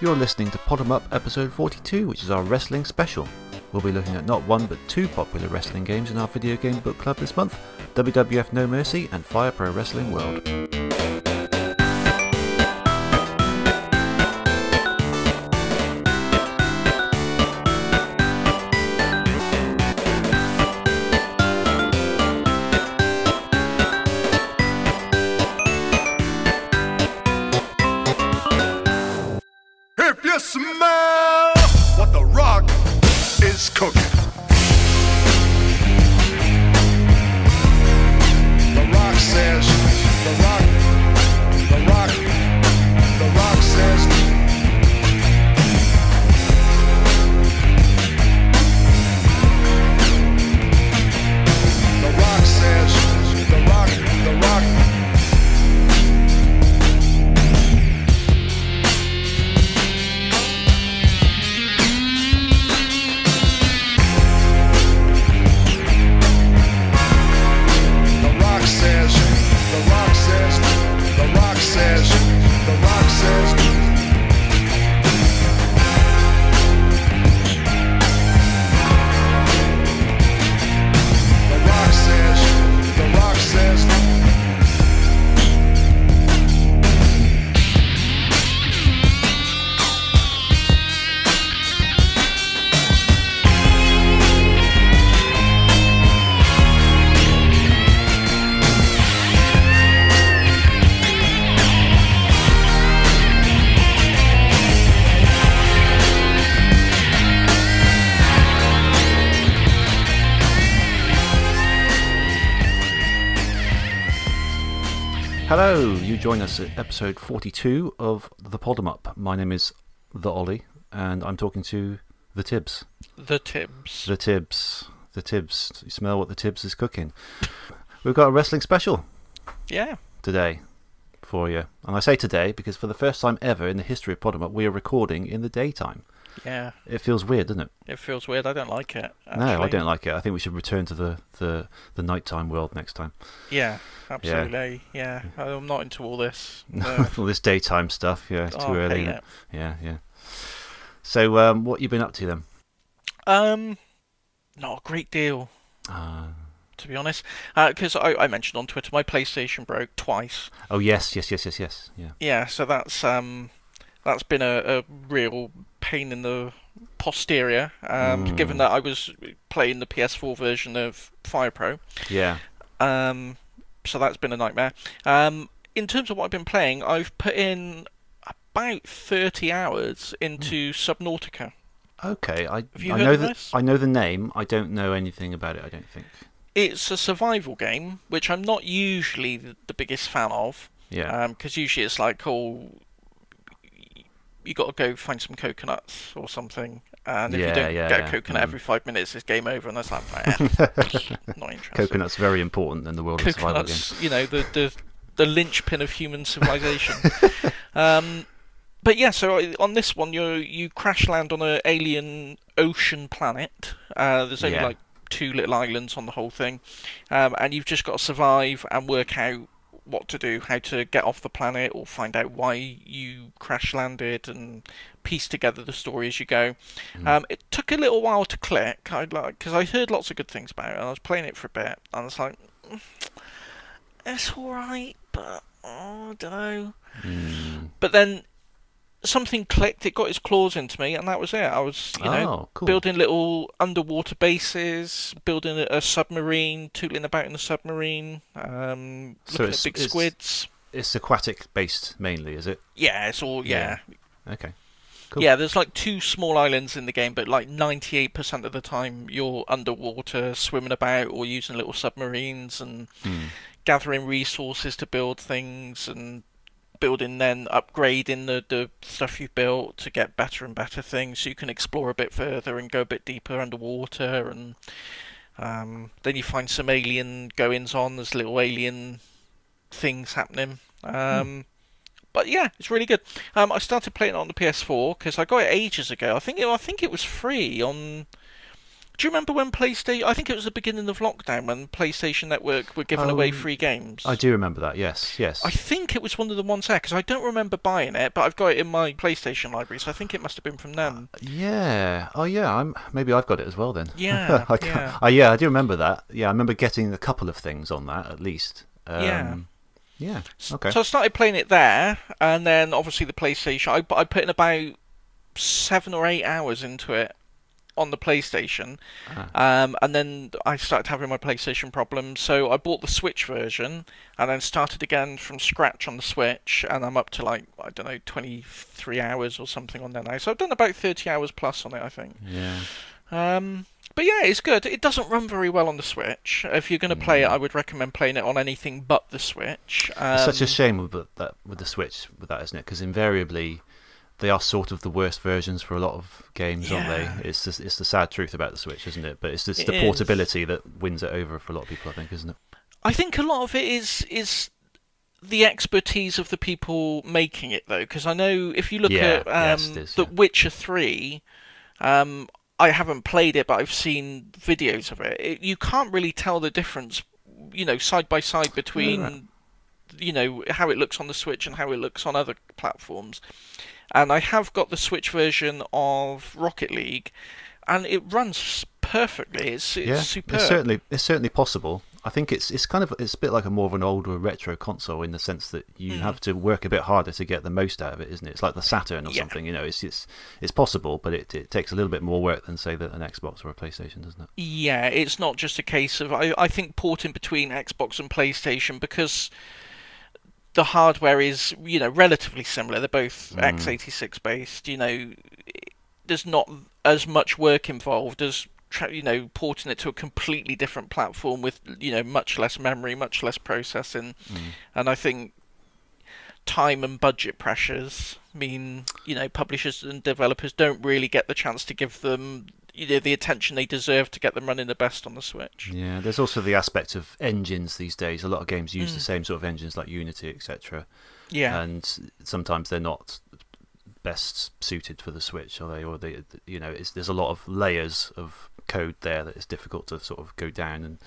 You're listening to Pod 'em Up episode 42, which is our wrestling special. We'll be looking at not one but two popular wrestling games in our video game book club this month WWF No Mercy and Fire Pro Wrestling World. Join us at episode 42 of The Pod 'em Up. My name is The Ollie, and I'm talking to The Tibbs. The Tibbs. The Tibbs. The Tibbs. You smell what the Tibbs is cooking. We've got a wrestling special Yeah. today for you. And I say today because for the first time ever in the history of Pod 'em Up, we are recording in the daytime. Yeah. It feels weird, doesn't it? It feels weird. I don't like it. No, I don't like it. I think we should return to the, the, the nighttime world next time. Yeah, absolutely. Yeah. I'm not into all this. No. All this daytime stuff, yeah, it's too Oh, I early. it. Yeah, yeah. So, um, what you been up to then? Um, not a great deal, Uh, to be honest. Because I, I mentioned on Twitter my PlayStation broke twice. oh yes, yes, yes, yes, yes. Yeah. Yeah, so that's um, that's been a, a real pain in the posterior. Um, given Mm. that I was playing the PS4 version of Fire Pro. Yeah. Um, so that's been a nightmare. Um, in terms of what I've been playing, I've put in about 30 hours into Subnautica. Okay. I I know the? I know the name. I don't know anything about it. I don't think. It's a survival game, which I'm not usually the, the biggest fan of, Yeah. because usually it's like, oh, you got to go find some coconuts or something, and if Yeah, you don't yeah, get yeah. a coconut Mm. every five minutes, it's game over, and that's like, right, not interested. Coconut's very important in the world of survival games. you know, the the the linchpin of human civilization. um, but yeah, so on this one, you you crash land on an alien ocean planet. Uh, there's only like two little islands on the whole thing, um, and you've just got to survive and work out what to do, how to get off the planet, or find out why you crash landed, and piece together the story as you go. Um, it took a little while to click. I like because I heard lots of good things about it, and I was playing it for a bit, and I was like, "Mm, it's all right, but oh, I don't know. Mm. But then something clicked. It got its claws into me, and that was it. I was, you know, Oh, cool. building little underwater bases, building a, a submarine, tooling about in the submarine, um, So looking at big it's- squids. It's aquatic based mainly, is it? Yeah, it's all yeah. Okay. Cool. Yeah, there's like two small islands in the game, but like 98% of the time you're underwater, swimming about, or using little submarines and Hmm. gathering resources to build things and building then upgrading the, the stuff you've built to get better and better things so you can explore a bit further and go a bit deeper underwater and um, then you find some alien goings on there's little alien things happening um, but yeah, it's really good. Um, I started playing it on the PS4 because I got it ages ago. I think it, I think it was free on. Do you remember when PlayStation? I think it was the beginning of lockdown when PlayStation Network were giving away Oh, free games. I do remember that. Yes, yes. I think it was one of the ones there because I don't remember buying it, but I've got it in my PlayStation library, so I think it must have been from them. Yeah. Oh, yeah. I'm maybe I've got it as well then. Yeah, I yeah. Oh, yeah. I do remember that. Yeah, I remember getting a couple of things on that at least. Um, Yeah. Yeah. Okay. So I started playing it there, and then obviously the PlayStation. I, I put in about seven or eight hours into it on the PlayStation, Ah. um, and then I started having my PlayStation problems. So I bought the Switch version, and then started again from scratch on the Switch, and I'm up to like I don't know, 23 hours or something on there now. So I've done about 30 hours plus on it, I think. yeah. Um, but yeah, it's good. It doesn't run very well on the Switch. If you're going to play it, Mm. I would recommend playing it on anything but the Switch. Um, It's such a shame with that with the Switch with that, isn't it? Because invariably they are sort of the worst versions for a lot of games, aren't they? It's just, it's the sad truth about the Switch, isn't it? But it's just It the is. portability that wins it over for a lot of people, I think, isn't it? I think a lot of it is is the expertise of the people making it, though, because I know if you look Yeah, at um, yes, is, The yeah. Witcher Three, um, I haven't played it, but I've seen videos of it. it. You can't really tell the difference, you know, side by side between, you know, how it looks on the Switch and how it looks on other platforms. And I have got the Switch version of Rocket League, and it runs perfectly. It's, it's yeah, superb. it's certainly it's certainly possible. I think it's it's kind of it's a bit like a more of an older retro console in the sense that you Mm. have to work a bit harder to get the most out of it, isn't it? It's like the Saturn or Yeah. something. You know, it's it's it's possible, but it, it takes a little bit more work than say that an Xbox or a PlayStation, doesn't it? Yeah, it's not just a case of I, I think porting between Xbox and PlayStation because the hardware is you know relatively similar. They're both Mm. x86 based. You know, there's not as much work involved as tra- you know porting it to a completely different platform with you know much less memory, much less processing, and I think time and budget pressures mean you know publishers and developers don't really get the chance to give them you know the attention they deserve to get them running the best on the Switch. Yeah, there's also the aspect of engines these days. A lot of games use the Mm. same sort of engines like Unity, etc. Yeah, and sometimes they're not best suited for the Switch, are they? Or they, you know, it's, there's a lot of layers of code there that it's difficult to sort of go down and,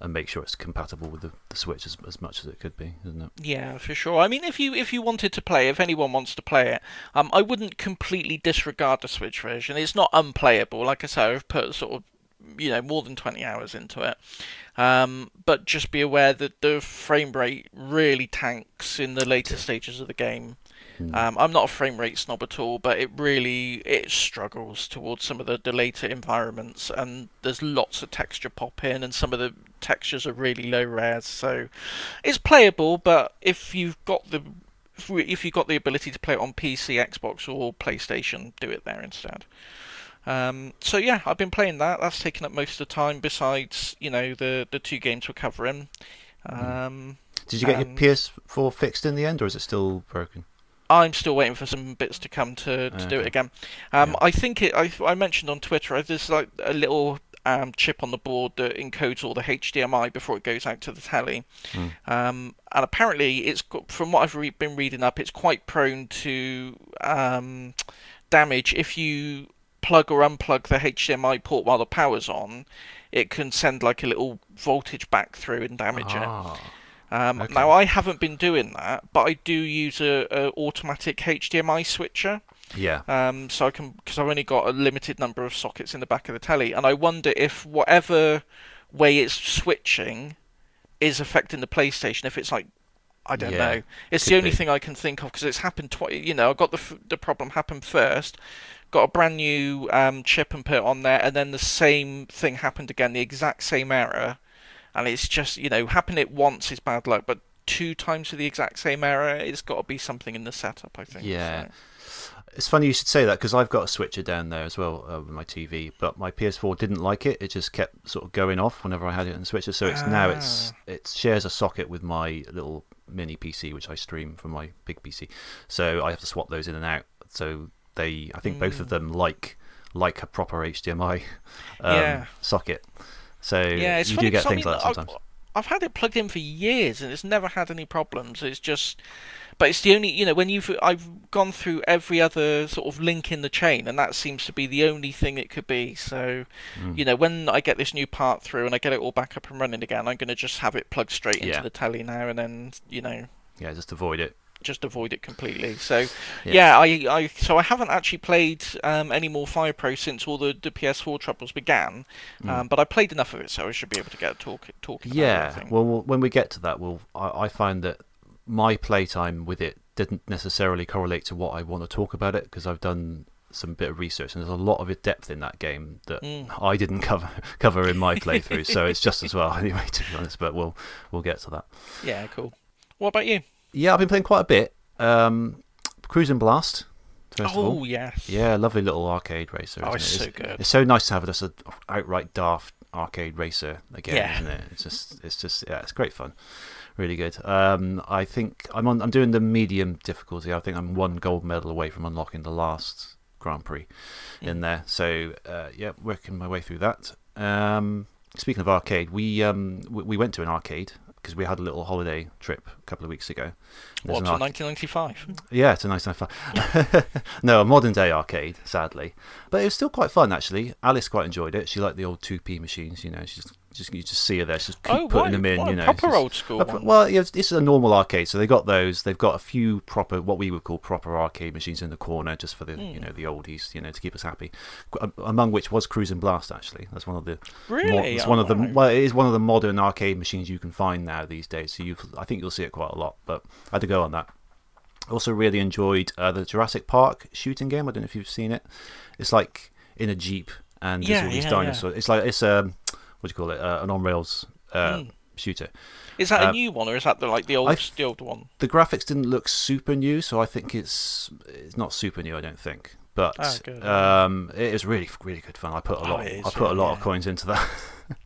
and make sure it's compatible with the, the Switch as, as much as it could be, isn't it? yeah, for sure. I mean, if you if you wanted to play, if anyone wants to play it, um, I wouldn't completely disregard the Switch version. It's not unplayable. Like I say, I've put sort of you know more than 20 hours into it um, but just be aware that the frame rate really tanks in the later stages of the game Hmm. Um, I'm not a frame rate snob at all, but it really it struggles towards some of the, the later environments, and there's lots of texture pop in, and some of the textures are really low res, so it's playable. But if you've got the if we- if you've got the ability to play it on PC, Xbox, or PlayStation, do it there instead. Um, so yeah, I've been playing that. That's taken up most of the time. Besides, you know, the the two games we're covering. Um, Did you get and- your PS4 fixed in the end, or is it still broken? I'm still waiting for some bits to come to, to do it again. Um, Yeah. I think it. I, I mentioned on Twitter. uh, There's like a little um, chip on the board that encodes all the HDMI before it goes out to the telly. Hmm. Um, and apparently, it's got, from what I've re- been reading up, it's quite prone to um, damage if you plug or unplug the HDMI port while the power's on. It can send like a little voltage back through and damage it. Um, Okay. Now I haven't been doing that, but I do use a, a automatic HDMI switcher. yeah. Um, so I can because I've only got a limited number of sockets in the back of the telly, and I wonder if whatever way it's switching is affecting the PlayStation. If it's like I don't Yeah, know, it's the only be. thing I can think of because it's happened twice. You know, I got the f- the problem happened first. Got a brand new um, chip and put it on there, and then the same thing happened again, the exact same error, and it's just you know, happen it once is bad luck, but two times with the exact same error, it's got to be something in the setup, I think. Yeah. so. It's funny you should say that because I've got a switcher down there as well uh, with my TV, but my PS4 didn't like it. It just kept sort of going off whenever I had it in the switcher. So it's now it's Ah. it shares a socket with my little mini PC, which I stream from my big PC. So I have to swap those in and out. So they, I think both of Mm. them like like a proper HDMI um, Yeah. socket. So Yeah, it's you funny do get things like that sometimes. I've had it plugged in for years and it's never had any problems. It's just, but it's the only you know when you've I've gone through every other sort of link in the chain and that seems to be the only thing it could be. So, Mm. you know, when I get this new part through and I get it all back up and running again, I'm going to just have it plugged straight into Yeah. the telly now and then you know Yeah, just avoid it. Just avoid it completely. So Yeah. yeah, I, I so I haven't actually played um, any more Fire Pro since all the, the PS4 troubles began, um, but I played enough of it, so I should be able to get a talk talking. About it, I Yeah. Well, we'll- when we get to that, we'll. I, I find that my playtime with it didn't necessarily correlate to what I want to talk about it because I've done some bit of research and there's a lot of depth in that game that Mm. I didn't cover cover in my playthrough. so it's just as well anyway, to be honest. But we'll we'll get to that. yeah, cool. What about you? Yeah, I've been playing quite a bit. Um, Cruis'n Blast. First of all. oh yes. Yeah, lovely little arcade racer. Oh, it's it? so good. It's so nice to have just an outright daft arcade racer again, Yeah. isn't it? It's just, it's just, yeah, it's great fun. Really good. Um, I think I'm on. I'm doing the medium difficulty. I think I'm one gold medal away from unlocking the last Grand Prix in there. So uh, yeah, working my way through that. Um, speaking of arcade, we um, we, we went to an arcade because we had a little holiday trip a couple of weeks ago. There's What to arc- 1995? yeah, it's a nice, nice fun. no, a modern day arcade, sadly, but it was still quite fun actually. Alice quite enjoyed it. She liked the old two p machines. You know, she's just you just see her there. She's keep Oh, putting them in. why you know, proper she's- old school a pro- one? Well, yeah, it's, it's a normal arcade, so they got those. They've got a few proper, what we would call proper arcade machines in the corner, just for the Hmm. you know the oldies, you know, to keep us happy. Um, Among which was Cruis'n Blast actually. That's one of the Really? it's one of the Oh, right. well, it is one of the modern arcade machines you can find now these days. So you, I think you'll see it quite a lot. But I had to go on that. Also, really enjoyed uh, the Jurassic Park shooting game. I don't know if you've seen it. It's like in a jeep and there's Yeah, all these yeah, yeah. dinosaurs. It's like it's um, what do you call it? Uh, an on rails uh, Hmm. shooter. Is that a uh, new one or is that the like the old I've- the old one? The graphics didn't look super new, so I think it's it's not super new. I don't think, but good. um, it is really really good fun. I put a Oh, lot. I put a yeah, lot of coins into that.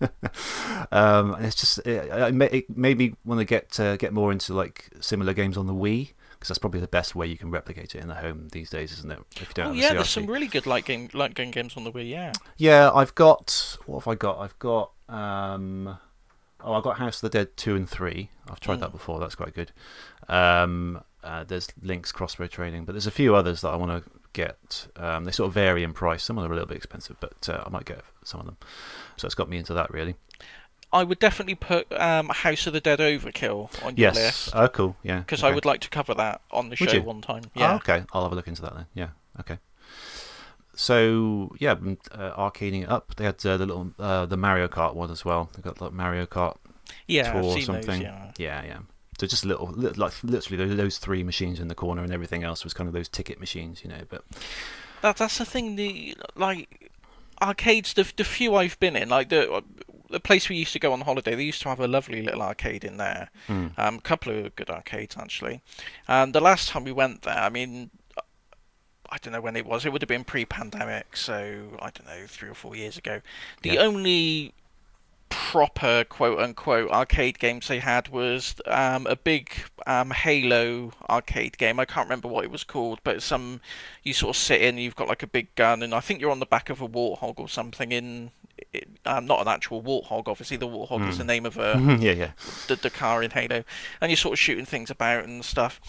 um, and it's just it, it, it made me want to get uh, get more into like similar games on the Wii because that's probably the best way you can replicate it in the home these days, isn't it? If you don't Oh have yeah, there's some really good light game light gun games on the Wii. Yeah. Yeah, I've got. What have I got? I've got. Um, oh, I've got House of the Dead two and three. I've tried that before. That's quite good. Um, uh, there's Link's Crossbow Training, but there's a few others that I want to get. Um, they sort of vary in price. Some of them are a little bit expensive, but uh, I might get some of them. So it's got me into that really. I would definitely put um, House of the Dead Overkill on your Yes. list Oh, cool. Yeah. because I would like to cover that on the show one time. Oh, Yeah. okay. I'll have a look into that then. Yeah. Okay. So yeah, mm, uh, arcading it up. They had uh, the little uh, the Mario Kart one as well. They got like Mario Kart yeah, tour or something. those. Yeah. yeah, yeah. So just a little, like literally those, those three machines in the corner, and everything else was kind of those ticket machines, you know. But That that's the thing. The like arcades, the the few I've been in, like the the place we used to go on holiday, they used to have a lovely little arcade in there. Hmm. Um, a couple of good arcades actually. And the last time we went there, I mean. I don't know when it was. It would have been pre-pandemic, so I don't know, three or four years ago. The Yeah. only proper quote unquote arcade games they had was um, a big um, Halo arcade game. I can't remember what it was called, but some you sort of sit in, you've got like a big gun, and I think you're on the back of a warthog or something. In it, um, not an actual warthog, obviously. The warthog is the name of a yeah, yeah, the, the car in Halo, and you're sort of shooting things about and stuff.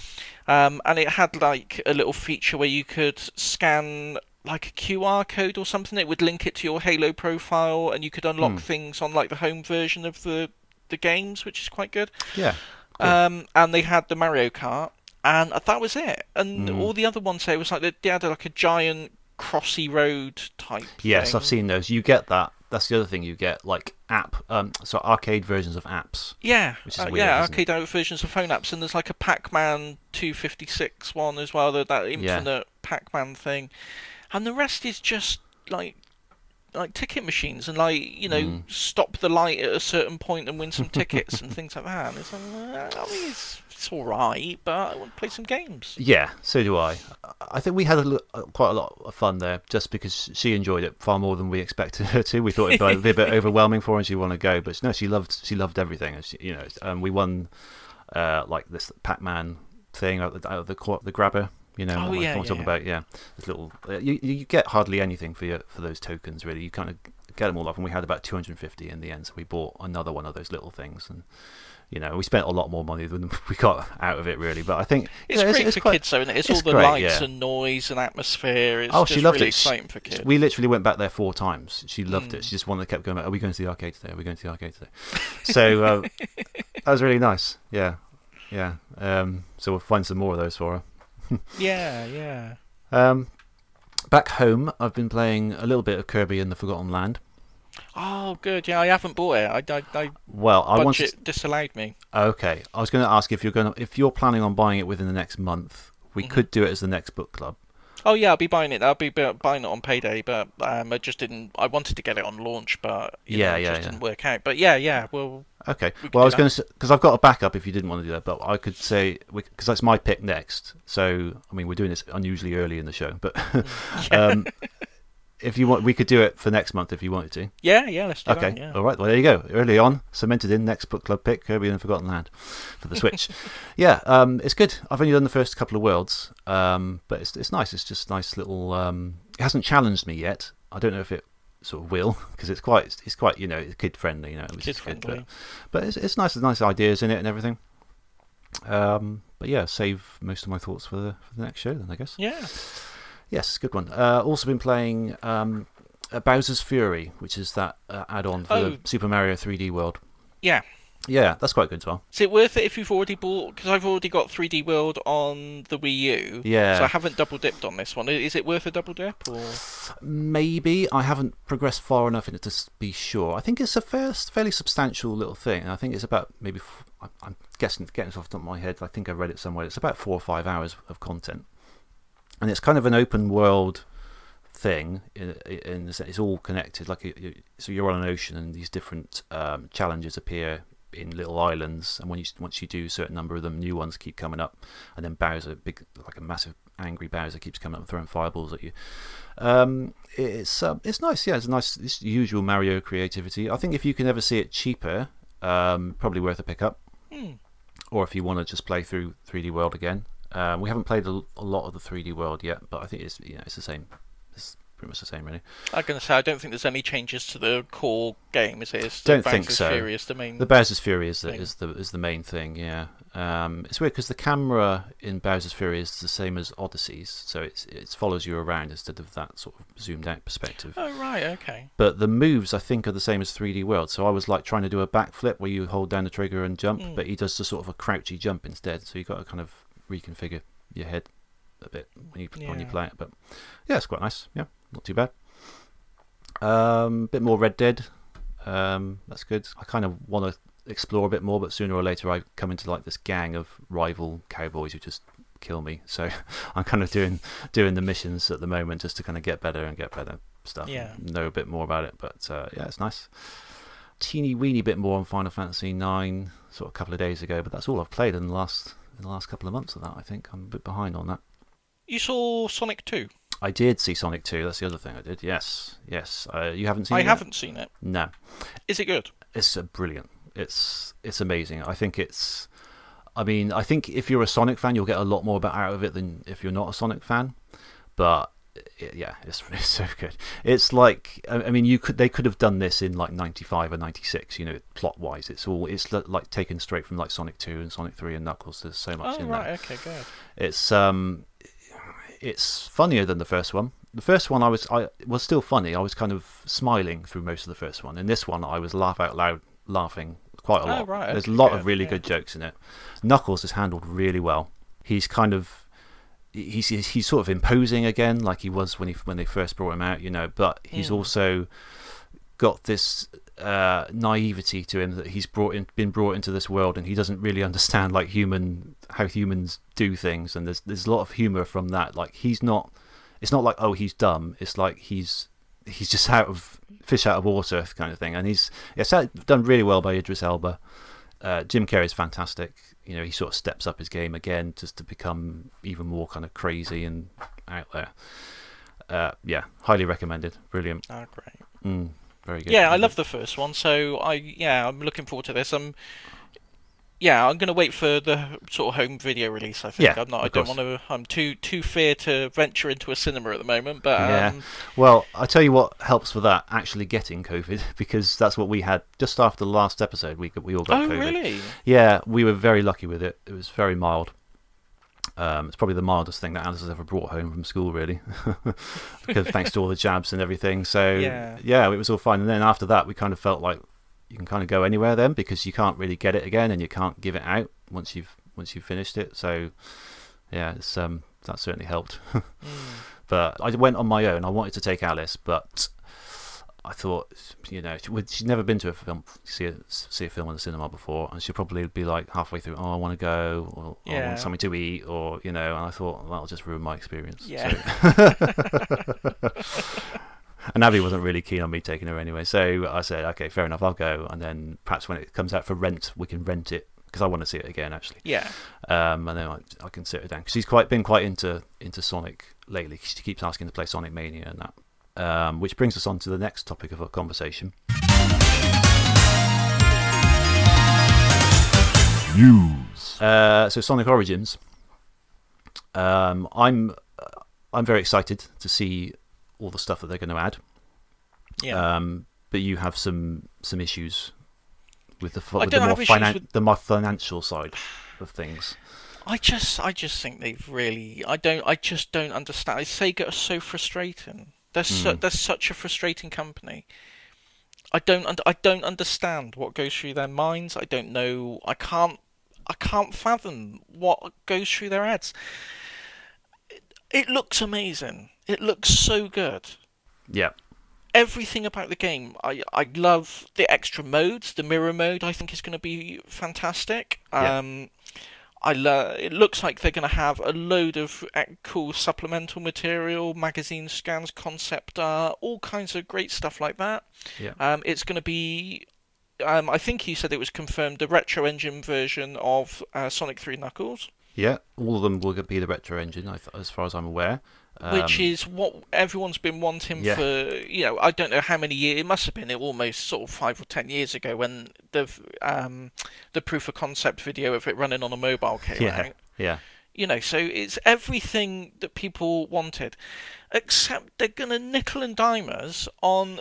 Um, and it had like a little feature where you could scan like a QR code or something. It would link it to your Halo profile, and you could unlock things on like the home version of the the games, which is quite good. yeah. Cool. Um, and they had the Mario Kart, and that was it. And Mm. all the other ones there was like they, they had like a giant crossy road type. Yes, thing. I've seen those. You get that. That's the other thing you get, like app, um, so arcade versions of apps. Yeah, uh, weird, yeah, arcade versions of phone apps, and there's like a Pac-Man 256 one as well, that, that infinite Pac-Man thing, and the rest is just like like ticket machines and like you know Mm. stop the light at a certain point and win some tickets and things like that. And it's like, I mean, it's, it's all right, but I want to play some games. Yeah, so do I. I think we had a, uh, quite a lot of fun there, just because she enjoyed it far more than we expected her to. We thought it'd be a bit overwhelming for her, and she want to go, but no, she loved she loved everything. and She, you know, um, we won uh, like this Pac-Man thing out the, out of the the grabber. You know, Oh, what, yeah, I'm talking yeah. about. Yeah, this little uh, you you get hardly anything for your for those tokens really. You kind of get them all up, and we had about 250 in the end. So we bought another one of those little things, and you know, we spent a lot more money than we got out of it, really. But I think It's you know, great it's for quite- kids, though, isn't it? It's, it's all the great, lights yeah. and noise and atmosphere. It's Oh, just she loved really it. Exciting for kids. We literally went back there four times. She loved Mm. it. She just wanted to kept going back. Are we going to the arcade today? Are we going to the arcade today? so uh, that was really nice. Yeah, yeah. Um, so we'll find some more of those for her. Yeah, yeah. Um, back home, I've been playing a little bit of Kirby and the Forgotten Land. Oh, good. Yeah, I haven't bought it. I, I, I Well, I budget wanted. disallowed me. Okay, I was going to ask if you're going to, if you're planning on buying it within the next month. We Mhm. could do it as the next book club. Oh yeah, I'll be buying it. I'll be buying it on payday, but um, I just didn't. I wanted to get it on launch, but you Yeah, know, it yeah, just yeah. didn't work out. But yeah, yeah. Well, Okay. We Well, I was going to because I've got a backup if you didn't want to do that, but I could say because that's my pick next. So I mean, we're doing this unusually early in the show, but um, if you want, we could do it for next month if you wanted to. yeah, yeah. Let's do Okay. that. Yeah. All right. Well, there you go. Early on, cemented in next book club pick Kirby and the Forgotten Land for the Switch. yeah, um, it's good. I've only done the first couple of worlds, um, but it's it's nice. It's just nice little. Um, it hasn't challenged me yet. I don't know if it sort of will because it's quite it's quite you know kid friendly. You know, Kid is good, but- friendly. but it's, it's nice. There's nice ideas in it and everything. Um, but yeah, save most of my thoughts for the for the next show then, I guess. Yeah. Yes, good one. Uh, also been playing um, Bowser's Fury, which is that uh, add-on for Oh. the Super Mario 3D World. Yeah. Yeah, that's quite good as well. Is it worth it if you've already bought? Because I've already got 3D World on the Wii U. Yeah. So I haven't double dipped on this one. Is it worth a double dip or? Maybe I haven't progressed far enough in it to be sure. I think it's a fair, fairly substantial little thing. I think it's about maybe I'm- guessing getting off the top of my head. I think I read it somewhere. It's about four or five hours of content, and it's kind of an open world thing. In, in the it's all connected. Like you, so, you're on an ocean, and these different um, challenges appear in little islands, and when you once you do a certain number of them, new ones keep coming up, and then Bowser, big like a massive angry Bowser, keeps coming up and throwing fireballs at you. Um, it's um, it's nice, yeah. It's nice. It's usual Mario creativity. I think if you can ever see it cheaper, um, probably worth a pickup. Hmm. Or if you want to just play through 3D World again, um, we haven't played a, a lot of the 3D World yet, but I think it's you know it's the same. It's pretty much the same, really. I'm going to say I don't think there's any changes to the core game. Is it? It's Don't think so. Fury is the main. The Bowser's Fury is the is the is the main thing. Yeah, um, it's weird because the camera in Bowser's Fury is the same as Odyssey's, so it's it follows you around instead of that sort of zoomed out perspective. Oh right. Okay. But the moves I think are the same as 3D World. So I was like trying to do a backflip where you hold down the trigger and jump, Mm. but he does the sort of a crouchy jump instead. So you got to kind of reconfigure your head a bit when you when you play it. But yeah, it's quite nice. Yeah, not too bad. Um, bit more Red Dead. Um, that's good. I kind of want to explore a bit more, but sooner or later I come into like this gang of rival cowboys who just kill me. So I'm kind of doing doing the missions at the moment just to kind of get better and get better stuff. Yeah. Know a bit more about it, but uh, yeah, it's nice. Teeny weeny bit more on Final Fantasy Nine, sort of a couple of days ago, but that's all I've played in the last in the last couple of months of that. I think I'm a bit behind on that. You saw Sonic 2. I did see Sonic 2. That's the other thing I did. Yes, yes. Uh, you haven't seen I it? yet? haven't seen it. No, Is it good? it's uh, brilliant. It's it's amazing. I think it's. I mean, I think if you're a Sonic fan, you'll get a lot more about out of it than if you're not a Sonic fan. But it, yeah, it's, it's so good. It's like I I mean, you could they could have done this in like '95 or '96. You know, plot wise, it's all it's like taken straight from like Sonic 2 and Sonic 3 and Knuckles. There's so much Oh in right. there. Okay. Good. It's um, it's funnier than the first one. The first one I was I was still funny. I was kind of smiling through most of the first one. In this one, I was laugh out loud laughing quite a lot. Oh, lot. right, There's a lot of really yeah. good jokes in it. Knuckles is handled really well. He's kind of he's he's he's sort of imposing again, like he was when he when they first brought him out, you know. But he's Mm. also got this uh, naivety to him that he's brought in, been brought into this world, and he doesn't really understand like human how humans do things. And there's there's a lot of humor from that. Like he's not, it's not like oh he's dumb. It's like he's he's just out of fish out of water kind of thing. And he's it's done really well by Idris Elba. Uh, Jim Carrey's fantastic. You know, he sort of steps up his game again just to become even more kind of crazy and out there. Uh, yeah, highly recommended. Brilliant. Oh great. Mm, very good. Yeah, I love the first one, so I yeah, I'm looking forward to this. Um, yeah, I'm going to wait for the sort of home video release. I think Yeah, I'm not. I don't want to. I'm too too fear to venture into a cinema at the moment. But um, Yeah. Well, I tell you what helps with that actually getting COVID because that's what we had just after the last episode. We we all got oh COVID. really? Yeah, we were very lucky with it. It was very mild. Um, it's probably the mildest thing that Alice has ever brought home from school, really, because thanks to all the jabs and everything. So Yeah. it was all fine. And then after that, we kind of felt like you can kind of go anywhere then because you can't really get it again and you can't give it out once you've once you've finished it. So yeah, it's um that certainly helped. Mm. But I went on my own. I wanted to take Alice, but I thought, you know, she'd never been to a film, see a, see a film in the cinema before, and she'd probably be like halfway through, oh, I want to go, or I want something to eat, or you know. And I thought well, that'll just ruin my experience. Yeah. So- and Abby wasn't really keen on me taking her anyway, so I said, okay, fair enough, I'll go, and then perhaps when it comes out for rent, we can rent it because I want to see it again, actually. Yeah. Um, and then I, I can sit her down because she's quite been quite into into Sonic lately. She keeps asking to play Sonic Mania and that. Um, which brings us on to the next topic of our conversation. News. Uh, so Sonic Origins. Um, I'm uh, I'm very excited to see all the stuff that they're going to add. Yeah. Um, but you have some some issues with the with the more, finan- with- the more financial side of things. I just, I just think they've really, I don't, I just don't understand. Sega are so frustrating. They're so, Hmm. they're such a frustrating company. I don't, I don't understand what goes through their minds. I don't know. I can't, I can't fathom what goes through their heads. It, it looks amazing. It looks so good Yeah, everything about the game. I I love the extra modes. The mirror mode I think is going to be fantastic. Yeah. Um, I lo- It looks like they're going to have a load of cool supplemental material, magazine scans, concept art, all kinds of great stuff like that. yeah, Um, it's going to be. Um, I think he said it was confirmed the retro engine version of uh, Sonic 3 Knuckles. yeah. All of them will be the retro engine, as far as I'm aware. Which Um, is what everyone's been wanting Yeah. for you know I don't know how many years it must have been almost sort of five or ten years ago when the um the proof of concept video of it running on a mobile came yeah, out yeah. you know so it's everything that people wanted except they're gonna nickel and dime us on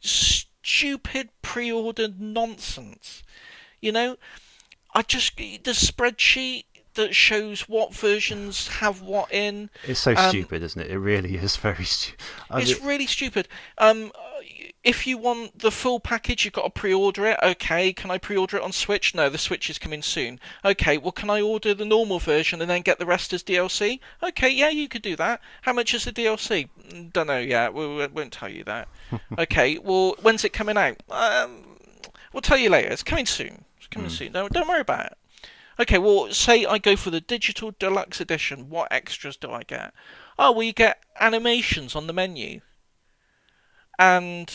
stupid pre-ordered nonsense you know I just the spreadsheet that shows what versions have what in It's so Um, stupid, isn't it? It really is very stupid. It's really stupid. Um, if you want the full package, you've got to pre-order it. Okay, can I pre-order it on Switch? No, the Switch is coming soon. Okay, well, can I order the normal version and then get the rest as DLC? Okay, yeah, you could do that. How much is the DLC? Don't know yet. We we won't tell you that. okay, well, when's it coming out? Um, we'll tell you later. It's coming soon. It's coming soon. Don't don't worry about it. Okay, well, say I go for the digital deluxe edition. What extras do I get? Oh, well, you get animations on the menu. And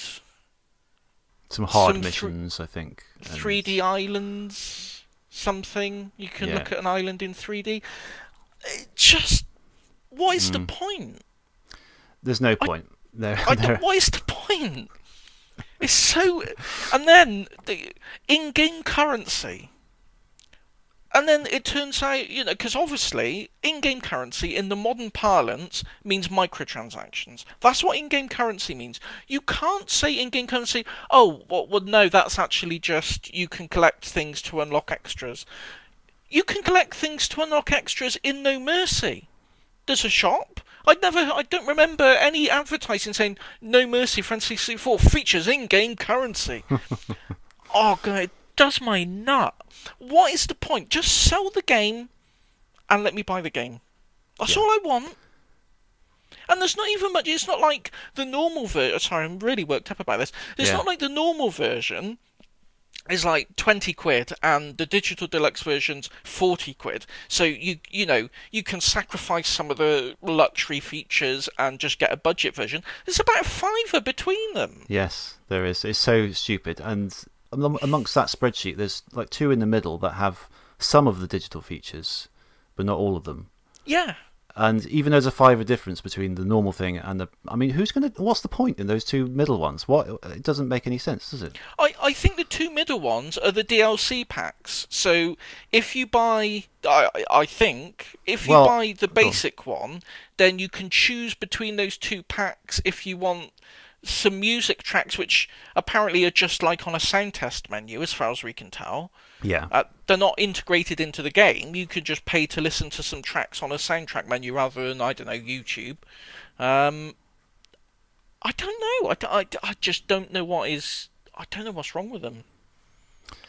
some hard some missions, I think. and- 3D islands, something. You can Yeah. look at an island in 3D. It just. What is the Mm. point? There's no point. There, I there- what is the point? It's so. And then the in game currency. And then it turns out, you know, because obviously in game currency in the modern parlance means microtransactions. That's what in game currency means. You can't say in game currency, oh, well, well, no, that's actually just you can collect things to unlock extras. You can collect things to unlock extras in No Mercy there's a shop. I never, I don't remember any advertising saying "No Mercy Fantasy 64 features in-game currency." oh god, it does my nut. What is the point? Just sell the game and let me buy the game. That's Yeah. all I want. And there's not even much. It's not like the normal version. Oh, sorry, I'm really worked up about this. It's Yeah. not like the normal version is like 20 quid and the digital deluxe version's 40 quid so you you know you can sacrifice some of the luxury features and just get a budget version there's about a fiver between them Yes, there is. It's so stupid. And amongst that spreadsheet, there's like two in the middle that have some of the digital features, but not all of them. yeah And even there's a fiver difference between the normal thing and the. I mean, who's going to. What's the point in those two middle ones? What? It doesn't make any sense, does it? I, I think the two middle ones are the DLC packs. So if you buy, I, I think, if you Well, buy the basic one, then you can choose between those two packs if you want some music tracks, which apparently are just like on a sound test menu, as far as we can tell. Yeah. Uh, they're not integrated into the game. You could just pay to listen to some tracks on a soundtrack menu rather than, I don't know, YouTube. Um, I don't know. I I just don't know what is. I don't know what's wrong with them.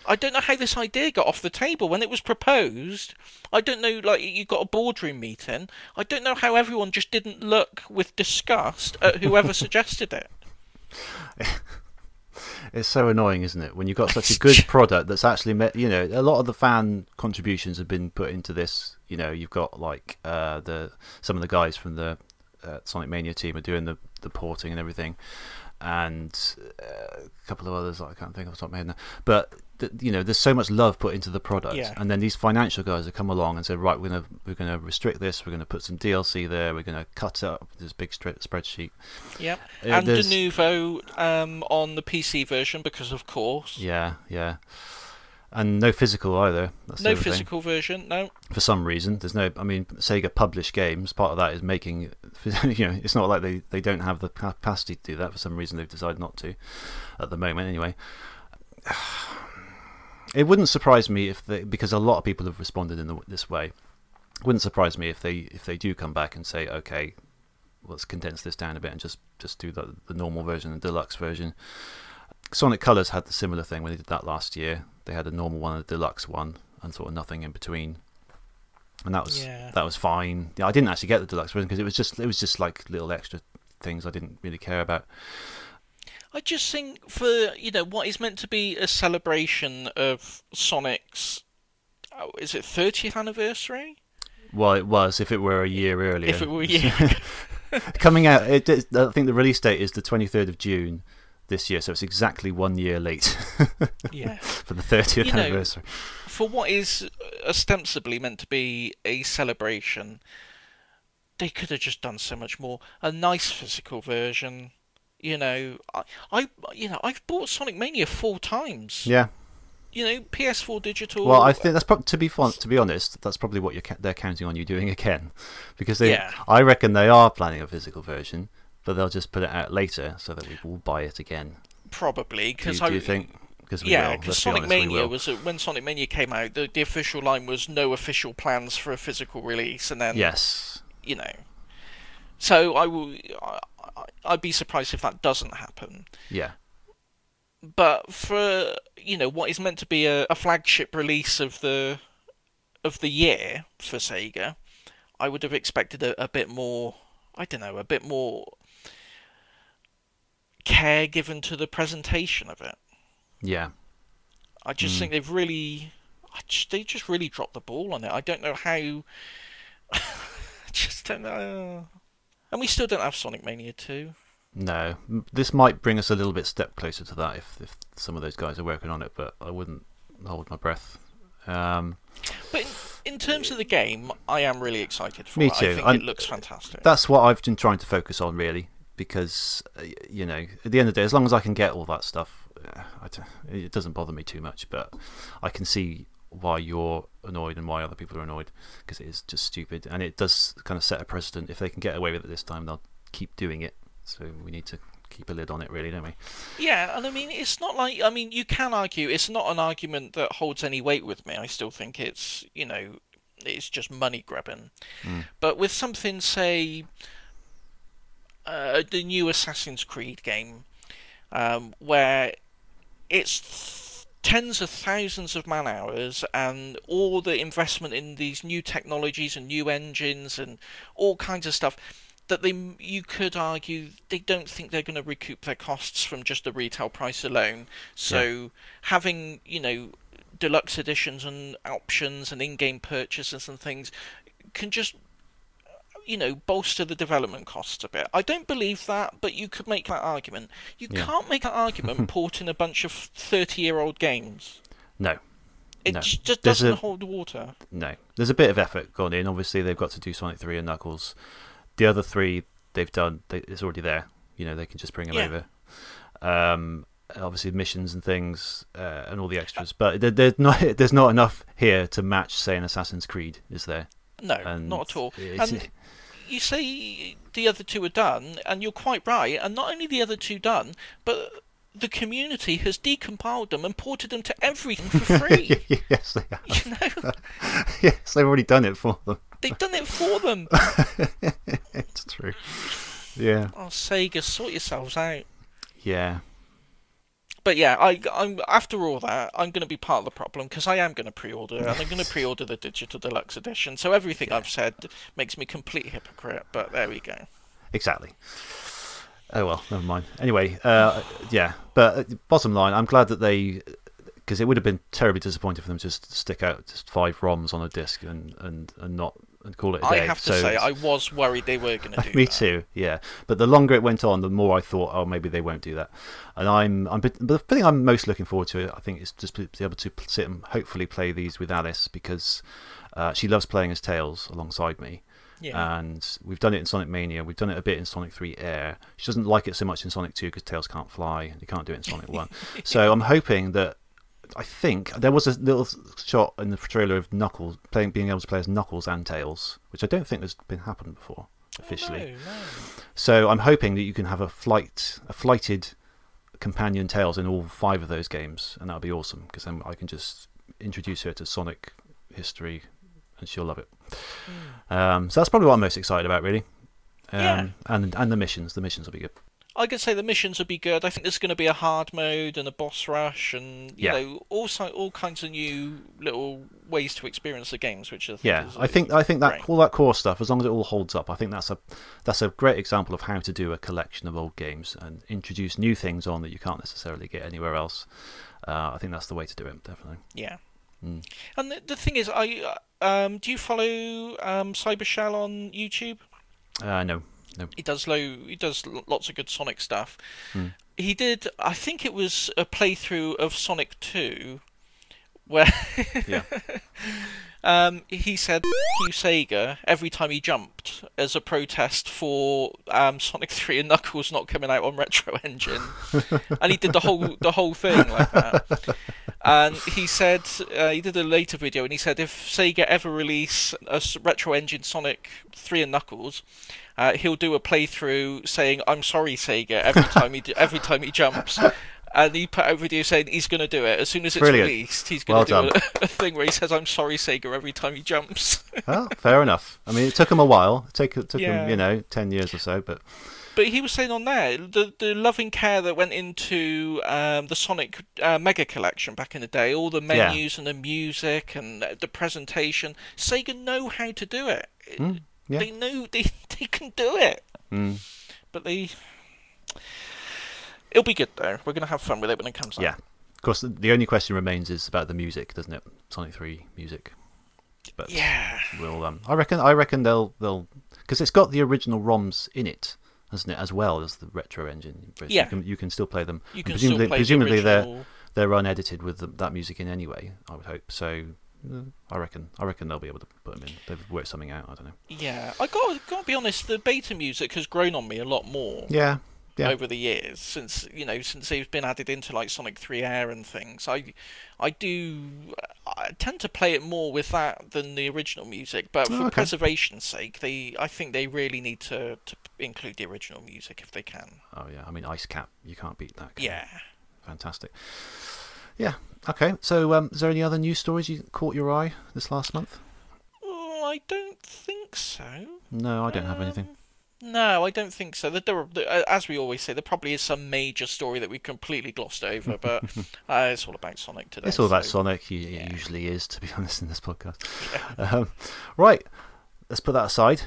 I don't know how this idea got off the table when it was proposed. I don't know, like you got a boardroom meeting. I don't know how everyone just didn't look with disgust at whoever suggested it. It's so annoying, isn't it? When you've got such a good product that's actually met. You know, a lot of the fan contributions have been put into this. You know, you've got like uh, the some of the guys from the uh, Sonic Mania team are doing the the porting and everything, and uh, a couple of others I can't think of off the top of my head now. But th- you know, there's so much love put into the product, Yeah. and then these financial guys have come along and said, right, we're gonna we're gonna restrict this. We're gonna put some DLC there. We're gonna cut up this big spreadsheet. Yep. Uh, and there's- Denuvo um, on the PC version because, of course. Yeah, yeah. And no physical either. That's No other thing. physical version, no. for some reason. There's no. I mean, Sega publish games. Part of that is making. You know, it's not like they, they don't have the capacity to do that. For some reason, they've decided not to, at the moment. Anyway, it wouldn't surprise me if they because a lot of people have responded in the, this way. It wouldn't surprise me if they if they do come back and say, okay, let's condense this down a bit and just just do the the normal version and deluxe version. Sonic Colors had the similar thing when they did that last year. They had a normal one and a deluxe one, and sort of nothing in between. And that was Yeah. that was fine. Yeah, I didn't actually get the deluxe version because it was just it was just like little extra things I didn't really care about. I just think for you know what is meant to be a celebration of Sonic's, oh, is it 30th anniversary? Well, it was if it were a year earlier. If it were yeah, coming out, it, is- I think the release date is the 23rd of June this year, so it's exactly one year late yeah. for the 30th You know, anniversary. For what is ostensibly meant to be a celebration, they could have just done so much more. A nice physical version. You know, I, I you know, I've bought Sonic Mania four times. Yeah. You know, PS4 digital. Well, I think that's prob- to be fun, to be honest, that's probably what you're ca- they're counting on you doing again, because they, Yeah. I reckon they are planning a physical version, but they'll just put it out later so that we will buy it again. probably because I do you think? Because we Yeah, because Sonic honest, Mania was when Sonic Mania came out. The, the official line was no official plans for a physical release, and then Yes. you know. So I will. I, I- I'd be surprised if that doesn't happen. Yeah. But for you know what is meant to be a, a flagship release of the of the year for Sega, I would have expected a, a bit more. I don't know, a bit more care given to the presentation of it. Yeah. I just Mm. think they've really, I just, they just really dropped the ball on it. I don't know how. I just don't know. And we still don't have Sonic Mania 2. No, this might bring us a little bit step closer to that if, if some of those guys are working on it, but I wouldn't hold my breath. Um, But in, in terms of the game, I am really excited for Me it. too. I think I'm- it looks fantastic. that's what I've been trying to focus on, really, because uh, you know, at the end of the day, as long as I can get all that stuff, uh, it doesn't bother me too much. But I can see why you're annoyed and why other people are annoyed because it is just stupid, and it does kind of set a precedent. If they can get away with it this time, they'll keep doing it. So we need to keep a lid on it, really, don't we? Yeah, and I mean, it's not like I mean, you can argue it's not an argument that holds any weight with me. I still think it's you know, it's just money grabbing. Mm. But with something, say, uh, the new Assassin's Creed game, um, where it's th- tens of thousands of man hours and all the investment in these new technologies and new engines and all kinds of stuff that they you could argue they don't think they're going to recoup their costs from just the retail price alone. So having you know deluxe editions and options and in-game purchases and things can just you know bolster the development costs a bit. I don't believe that, but you could make that argument. You Yeah. can't make that argument porting a bunch of thirty-year-old games. No, It No. just There's doesn't a- hold water. No, there's a bit of effort gone in. Obviously, they've got to do Sonic Three and Knuckles. The other three they've done. They, it's already there. You know, they can just bring them Yeah. over. Um, obviously, missions and things uh, and all the extras, but there, there's not there's not enough here to match, say, an Assassin's Creed, is there? No, And not at all. And you say the other two are done, and you're quite right. And not only the other two done, but the community has decompiled them and ported them to everything for free. yes, they have. you know, yes, they've already done it for them. they've done it for them. it's true. Yeah, Oh, Sega, sort yourselves out. yeah. But yeah, I, I'm after all that, I'm going to be part of the problem because I am going to pre-order, and I'm going to pre-order the digital deluxe edition. So everything I've said makes me complete hypocrite. But there we go. Exactly. Oh well, never mind. Anyway, uh, yeah. But uh, bottom line, I'm glad that they, because it would have been terribly disappointing for them to just stick out just five ROMs on a disc and and, and not and call it a I day. have to So say, I was worried they were going to do Me that. too. Yeah, but the longer it went on, the more I thought, oh, maybe they won't do that. And I'm, I'm, but the thing I'm most looking forward to, I think, is just to be able to sit and hopefully play these with Alice because uh, she loves playing as Tails alongside me. Yeah. And we've done it in Sonic Mania. We've done it a bit in Sonic 3 Air. She doesn't like it so much in Sonic 2 because Tails can't fly. You can't do it in Sonic 1. so I'm hoping that. I think there was a little shot in the trailer of Knuckles playing, being able to play as Knuckles and Tails, which I don't think has been happened before officially. No, no. So I'm hoping that you can have a flight, a flighted companion Tails in all five of those games, and that'll be awesome because then I can just introduce her to Sonic history, and she'll love it. Um, so that's probably what I'm most excited about, really. Um, Yeah. And and the missions, the missions will be good. I could say the missions would be good. I think there's going to be a hard mode and a boss rush, and you Yeah. know, also all kinds of new little ways to experience the games, which I think Yeah, I think I think that great. all that core stuff, as long as it all holds up, I think that's a that's a great example of how to do a collection of old games and introduce new things on that you can't necessarily get anywhere else. Uh, I think that's the way to do it, definitely. Yeah. Mm. And the, the thing is, I um, do you follow um, Cybershell on YouTube? Uh, no, no. He does low. He does lots of good Sonic stuff. Hmm. He did. I think it was a playthrough of Sonic Two, where Yeah. um, he said "Q Sega" every time he jumped as a protest for um, Sonic Three and Knuckles not coming out on Retro Engine, and he did the whole the whole thing like that. And he said uh, he did a later video, and he said if Sega ever release a Retro Engine Sonic Three and Knuckles, uh, he'll do a playthrough saying "I'm sorry, Sega" every time he every time he jumps. And he put out a video saying he's going to do it as soon as it's Brilliant. released. He's going Well to do a, a thing where he says "I'm sorry, Sega" every time he jumps. well, fair enough. I mean, it took him a while. It took, it took Yeah. him, you know, 10 years or so, but But he was saying on there the the loving care that went into um, the Sonic uh, Mega Collection back in the day, all the Yeah. menus and the music and the presentation. Sega know how to do it. Mm, yeah. They know they they can do it. mm, But they, it'll be good though. We're gonna have fun with it when it comes out. yeah. Of course, the- only question remains is about the music, doesn't it? Sonic 3 music. But Yeah. we'll, um, I reckon, I reckon they'll, they'll, because it's got the original ROMs in it, hasn't it, as well as the retro engine. Yeah. You can, you can still play them. You And can presumably, still play presumably the they're they're unedited with the, that music in anyway. I would hope. So, I reckon, I reckon they'll be able to put them in. They've worked something out. I don't know. Yeah, I got got to be honest. The beta music has grown on me a lot more. Yeah, yeah. over the years since you know since it's been added into like Sonic 3 Air and things. I I do I tend to play it more with that than the original music, but oh, for Oh, okay. preservation's sake, they I think they really need to, to include the original music if they can. Oh yeah. I mean, Ice Cap. You can't beat that. can you? Yeah. Fantastic. Yeah. Okay. So, um, is there any other news stories you caught your eye this last month? Oh, I don't think so. No, I don't have anything. Um, No, I don't think so. There, as we always say, there probably is some major story that we completely glossed over, but uh, it's all about Sonic today. It's all about so- Sonic. It yeah. usually is, to be honest, in this podcast. Um, right. Let's put that aside.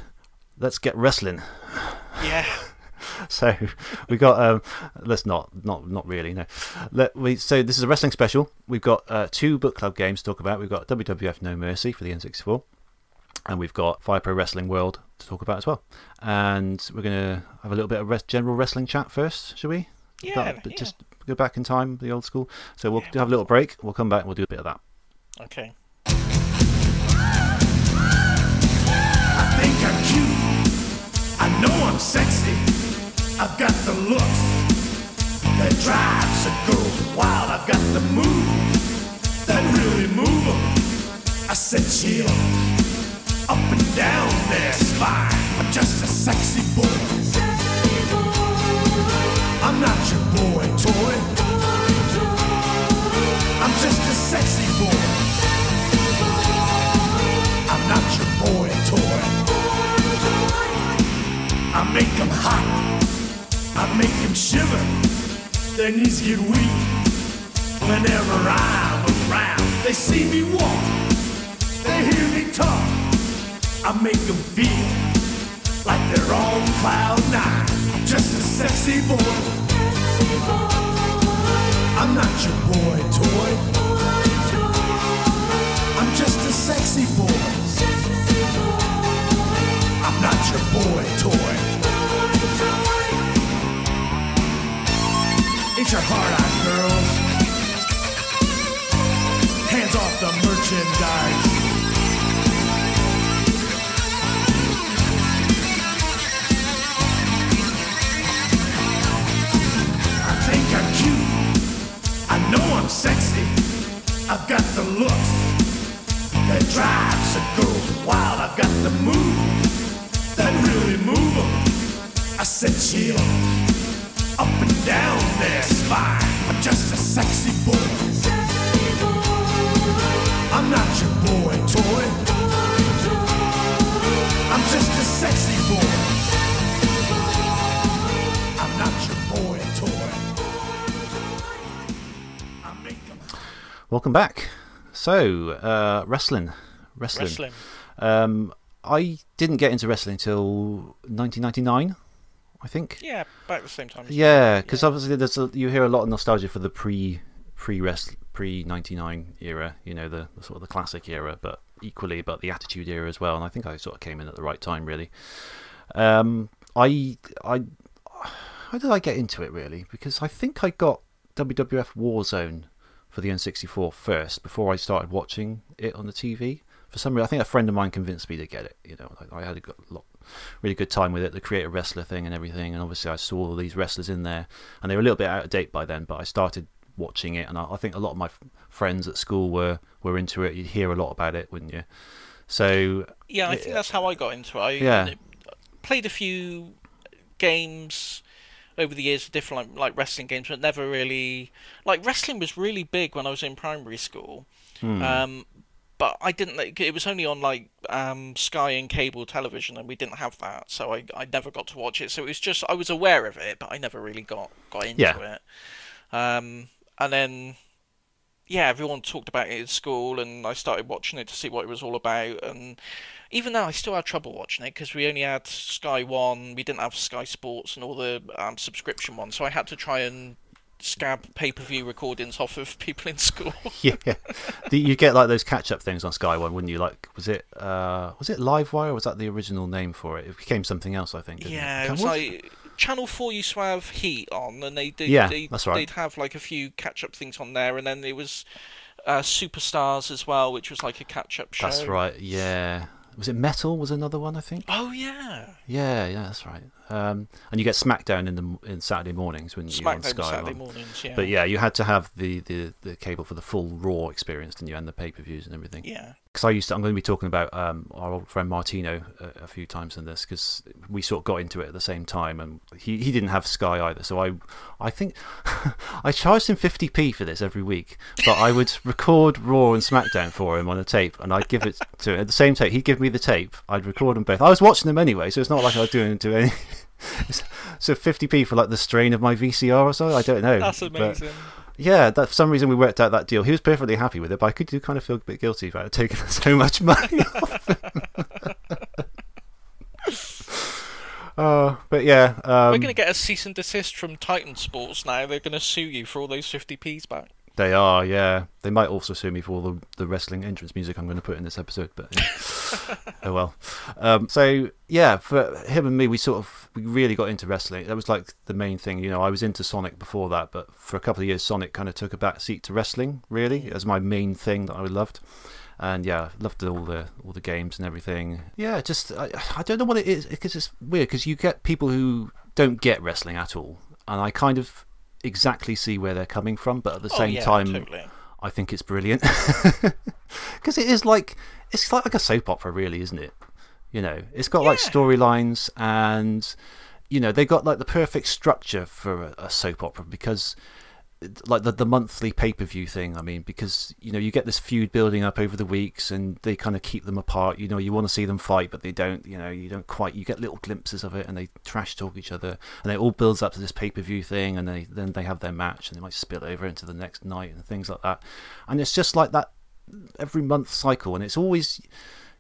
Let's get wrestling. Yeah. So we got. Um, let's not, not, not really. No. Let we. So this is a wrestling special. We've got uh, two book club games to talk about. We've got WWF No Mercy for the N64, and we've got Fire Pro Wrestling World to talk about as well. And we're gonna have a little bit of res- general wrestling chat first, shall we? Yeah, That- yeah. Just go back in time, the old school. So we'll have a little break. We'll come back. and We'll do a bit of that. Okay. I think I'm cute. I know I'm sexy. I've got the looks that drives a girl wild. I've got the moves that really move move 'em. I said chill up and down their spine. I'm just a sexy boy. I'm not your boy toy. I'm just a sexy boy. I'm not your boy toy. I make them hot. I make them shiver. Their knees get weak. Whenever I'm around, they see me walk. They hear me talk. I make them feel like they're on cloud nine. I'm just a sexy boy. I'm not your boy toy. I'm just a sexy boy. I'm not your boy toy. Ain't your heart out, girls? Hands off the merchandise. I think I'm cute. I know I'm sexy. I've got the looks that drives a girl wild. I've got the moves that really move 'em. I said chill and down their spine. I'm just a sexy boy. I'm not your boy toy. I'm just a sexy boy. I'm not your boy toy. I make 'em Welcome back. So, uh, wrestling. Wrestling. Wrestling. Um, I didn't get into wrestling until 1999, I think. Yeah, about the same time. Yeah, because obviously there's a, you hear a lot of nostalgia for the pre pre rest pre ninety nine era. You know the, the sort of the classic era, but equally, but the Attitude era as well. And I think I sort of came in at the right time, really. Um, I I how did I get into it really? Because I think I got WWF Warzone for the N64 first before I started watching it on the TV. For some reason, I think a friend of mine convinced me to get it. You know, I, I had a lot, really good time with it, the creative wrestler thing and everything. And obviously, I saw all these wrestlers in there, and they were a little bit out of date by then. But I started watching it, and I, I think a lot of my f- friends at school were were into it. You'd hear a lot about it, wouldn't you? So Yeah, I think that's how I got into it. I Yeah. played a few games over the years, different like, like wrestling games, but never really like wrestling was really big when I was in primary school. Um, but I didn't. It was only on like um, Sky and cable television, and we didn't have that, so I I never got to watch it. So it was just I was aware of it, but I never really got got into Yeah. it. Um, and then yeah, everyone talked about it in school, and I started watching it to see what it was all about. And even now, I still had trouble watching it because we only had Sky One, we didn't have Sky Sports and all the um, subscription ones, so I had to try and scab pay-per-view recordings off of people in school. yeah, you get like those catch-up things on Sky One, wouldn't you? Like, was it uh, was it Livewire? Or was that the original name for it? It became something else, I think. yeah, it, it was like Channel Four used to have Heat on, and they did. Yeah, they, that's right. They'd have like a few catch-up things on there, and then there was uh, Superstars as well, which was like a catch-up show. That's right. Yeah. Was it Metal? Was another one, I think. Oh yeah, Yeah, yeah, that's right. Um, and you get SmackDown in the in Saturday mornings when you on Sky Saturday One. mornings. Yeah, But yeah, you had to have the, the, the cable for the full Raw experience, didn't you? And the pay per views and everything. yeah. Because I used to, I'm going to be talking about um, our old friend Martino a, a few times in this because we sort of got into it at the same time, and he, he didn't have Sky either. So I I think I charged him 50p for this every week, but I would record Raw and SmackDown for him on a tape, and I'd give it to him at the same tape. He'd give me the tape, I'd record them both. I was watching them anyway, so it's not like I was doing to any. so 50p for like the strain of my VCR or so. I don't know. That's but- amazing. yeah, that, for some reason we worked out that deal. He was perfectly happy with it, but I could do kind of feel a bit guilty about taking so much money off him. uh, but yeah, um, We're going to get a cease and desist from Titan Sports now. They're going to sue you for all those 50p's back. They are, yeah. They might also sue me for all the, the wrestling entrance music I'm going to put in this episode, but oh well. Um, so yeah, for him and me, we sort of we really got into wrestling. That was like the main thing. You know, I was into Sonic before that, but for a couple of years, Sonic kind of took a back seat to wrestling. Really, as my main thing that I loved. And yeah, loved all the all the games and everything. Yeah, just I, I don't know what it is because it's weird because you get people who don't get wrestling at all, and I kind of exactly see where they're coming from, but at the Oh, same yeah, time, totally. I think it's brilliant because it is like it's like like a soap opera, really, isn't it? You know, it's got like storylines, and you know they got like the perfect structure for a, a soap opera because like the the monthly pay per view thing. I mean, because you know you get this feud building up over the weeks, and they kind of keep them apart. You know, you want to see them fight, but they don't. You know, you don't quite. You get little glimpses of it, and they trash talk each other, and it all builds up to this pay per view thing, and they then they have their match, and they might spill over into the next night and things like that. And it's just like that every month cycle, and it's always.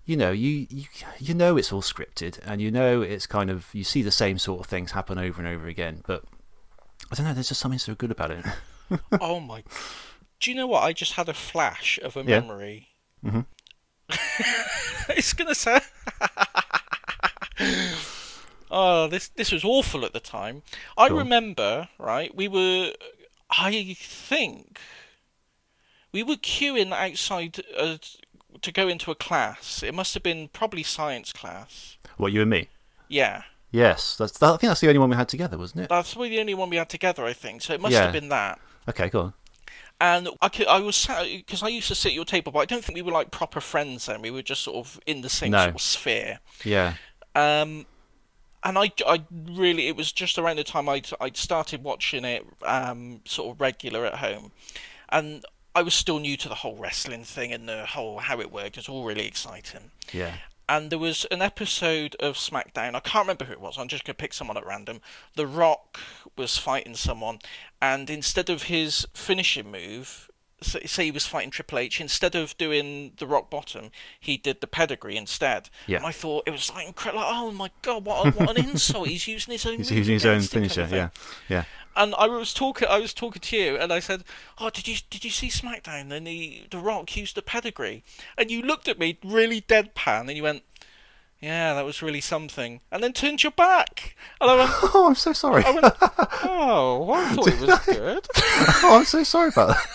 You know, you, you you know it's all scripted, and you know it's kind of you see the same sort of things happen over and over again. But I don't know. There's just something so good about it. oh my! Do you know what? I just had a flash of a Yeah. memory. Mm-hmm. it's gonna sound. oh, this this was awful at the time. I Go on. remember, right? We were, I think, we were queuing outside uh, to go into a class. It must have been probably science class. What you and me? Yeah. Yes, that's. That, I think that's the only one we had together, wasn't it? That's probably the only one we had together, I think. So it must Yeah. have been that. Okay, go on. And I, could, I was because I used to sit at your table, but I don't think we were like proper friends then. We were just sort of in the same No. sort of sphere. Yeah, Um, and I, I really, it was just around the time I'd, I'd started watching it um, sort of regular at home. And I was still new to the whole wrestling thing and the whole how it worked. It was all really exciting. yeah. And there was an episode of SmackDown. I can't remember who it was. I'm just going to pick someone at random. The Rock was fighting someone, and instead of his finishing move, say say he was fighting Triple H, instead of doing the rock bottom, he did the pedigree instead. Yeah. And I thought it was like incredible. Like, oh my god, what, a, what an insult! He's using his own. He's using his own kind finisher. of. Yeah, yeah. And I was talking, I was talking to you, and I said, "Oh, did you did you see SmackDown? And the the Rock used the pedigree." And you looked at me really deadpan, and you went, "Yeah, that was really something." And then turned your back, and I went, Oh, I'm so sorry. I went, "Oh, I thought it was good." oh, I'm so sorry about that.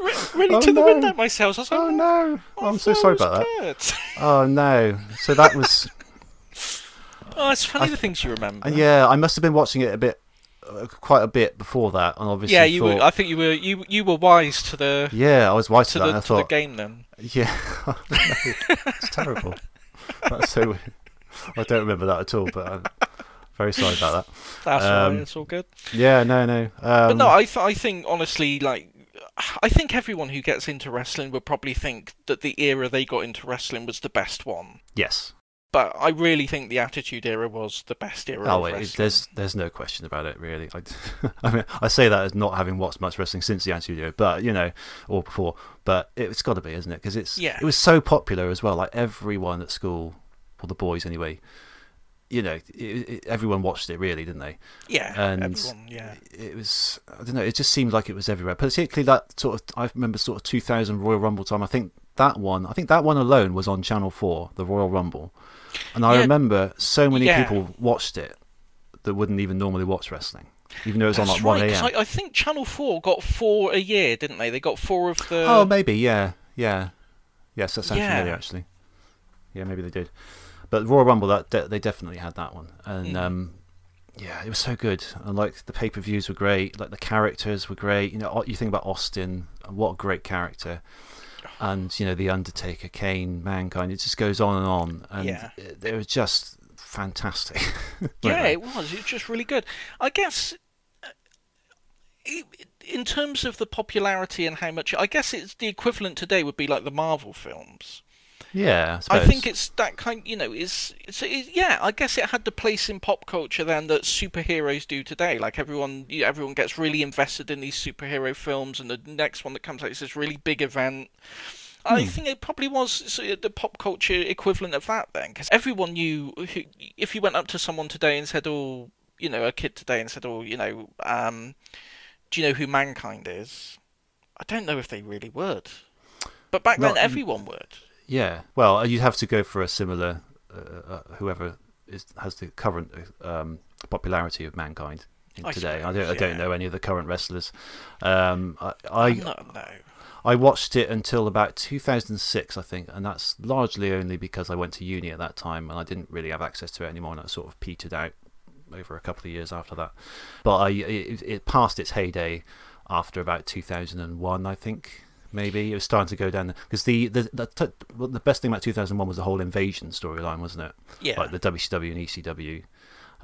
Re- really Oh, to the no. wind out myself. I was like, Oh, oh no, I I'm so sorry about that. Oh no. So that was. Oh, it's funny the things you remember. Yeah, I must have been watching it a bit, uh, quite a bit before that, and obviously. Yeah, you thought, were. I think you were. You you were wise to the Yeah, I was wise to, to that. the, I to the thought, game then. yeah, it's terrible. That's so. weird. I don't remember that at all, but I'm very sorry about that. That's all Um, right. It's all good. Yeah, no, no. Um, But no, I th- I think honestly, like, I think everyone who gets into wrestling would probably think that the era they got into wrestling was the best one. yes. But I really think the Attitude Era was the best era Oh, of it, there's there's no question about it, really. I, I mean, I say that as not having watched much wrestling since the Attitude Era, but you know, or before. But it's got to be, isn't it? Because it's Yeah. it was so popular as well. Like everyone at school, or the boys anyway. You know, it, it, everyone watched it, really, didn't they? yeah, and everyone, yeah. It was I don't know. It just seemed like it was everywhere. Particularly that sort of I remember sort of 2000 Royal Rumble time. I think that one. I think that one alone was on Channel Four, the Royal Rumble, and I Yeah. remember so many Yeah. people watched it that wouldn't even normally watch wrestling, even though it was on That's like 1 right, 'cause a.m. I, I think Channel 4 got four a year, didn't they? They got four of the. Oh, maybe, yeah, yeah, yes, that sounds Yeah. familiar actually. Yeah, maybe they did, but Royal Rumble that de- they definitely had that one, and Mm. um, yeah, it was so good. And like the pay per views were great, like the characters were great. You know, you think about Austin, what a great character, and you know the Undertaker, Kane, Mankind. It just goes on and on, and Yeah. it was just fantastic. Yeah, it was. It was just really good. I guess, uh, in terms of the popularity and how much, I guess it's the equivalent today would be like the Marvel films. Yeah, I, I think it's that kind. You know, it's, it's yeah. I guess it had the place in pop culture then that superheroes do today. Like everyone, you- everyone gets really invested in these superhero films, and the next one that comes out is this really big event. I Hmm. think it probably was the pop culture equivalent of that then, because everyone knew. Who, if you went up to someone today and said, "Oh, you know, a kid today and said, "Oh, you know, um, do you know who mankind is?" I don't know if they really would. But back then, Not- everyone would. Yeah, well, you'd have to go for a similar uh, uh, whoever is has the current um, popularity of mankind I today. I don't, I don't know any of the current wrestlers. Um, I, I No, no. I watched it until about 2006, I think, and that's largely only because I went to uni at that time and I didn't really have access to it anymore, and it sort of petered out over a couple of years after that. But I, it, it passed its heyday after about 2001, I think. Maybe it was starting to go down because the the the, t- the best thing about 2001 was the whole invasion storyline, wasn't it? Yeah. like the WCW and ECW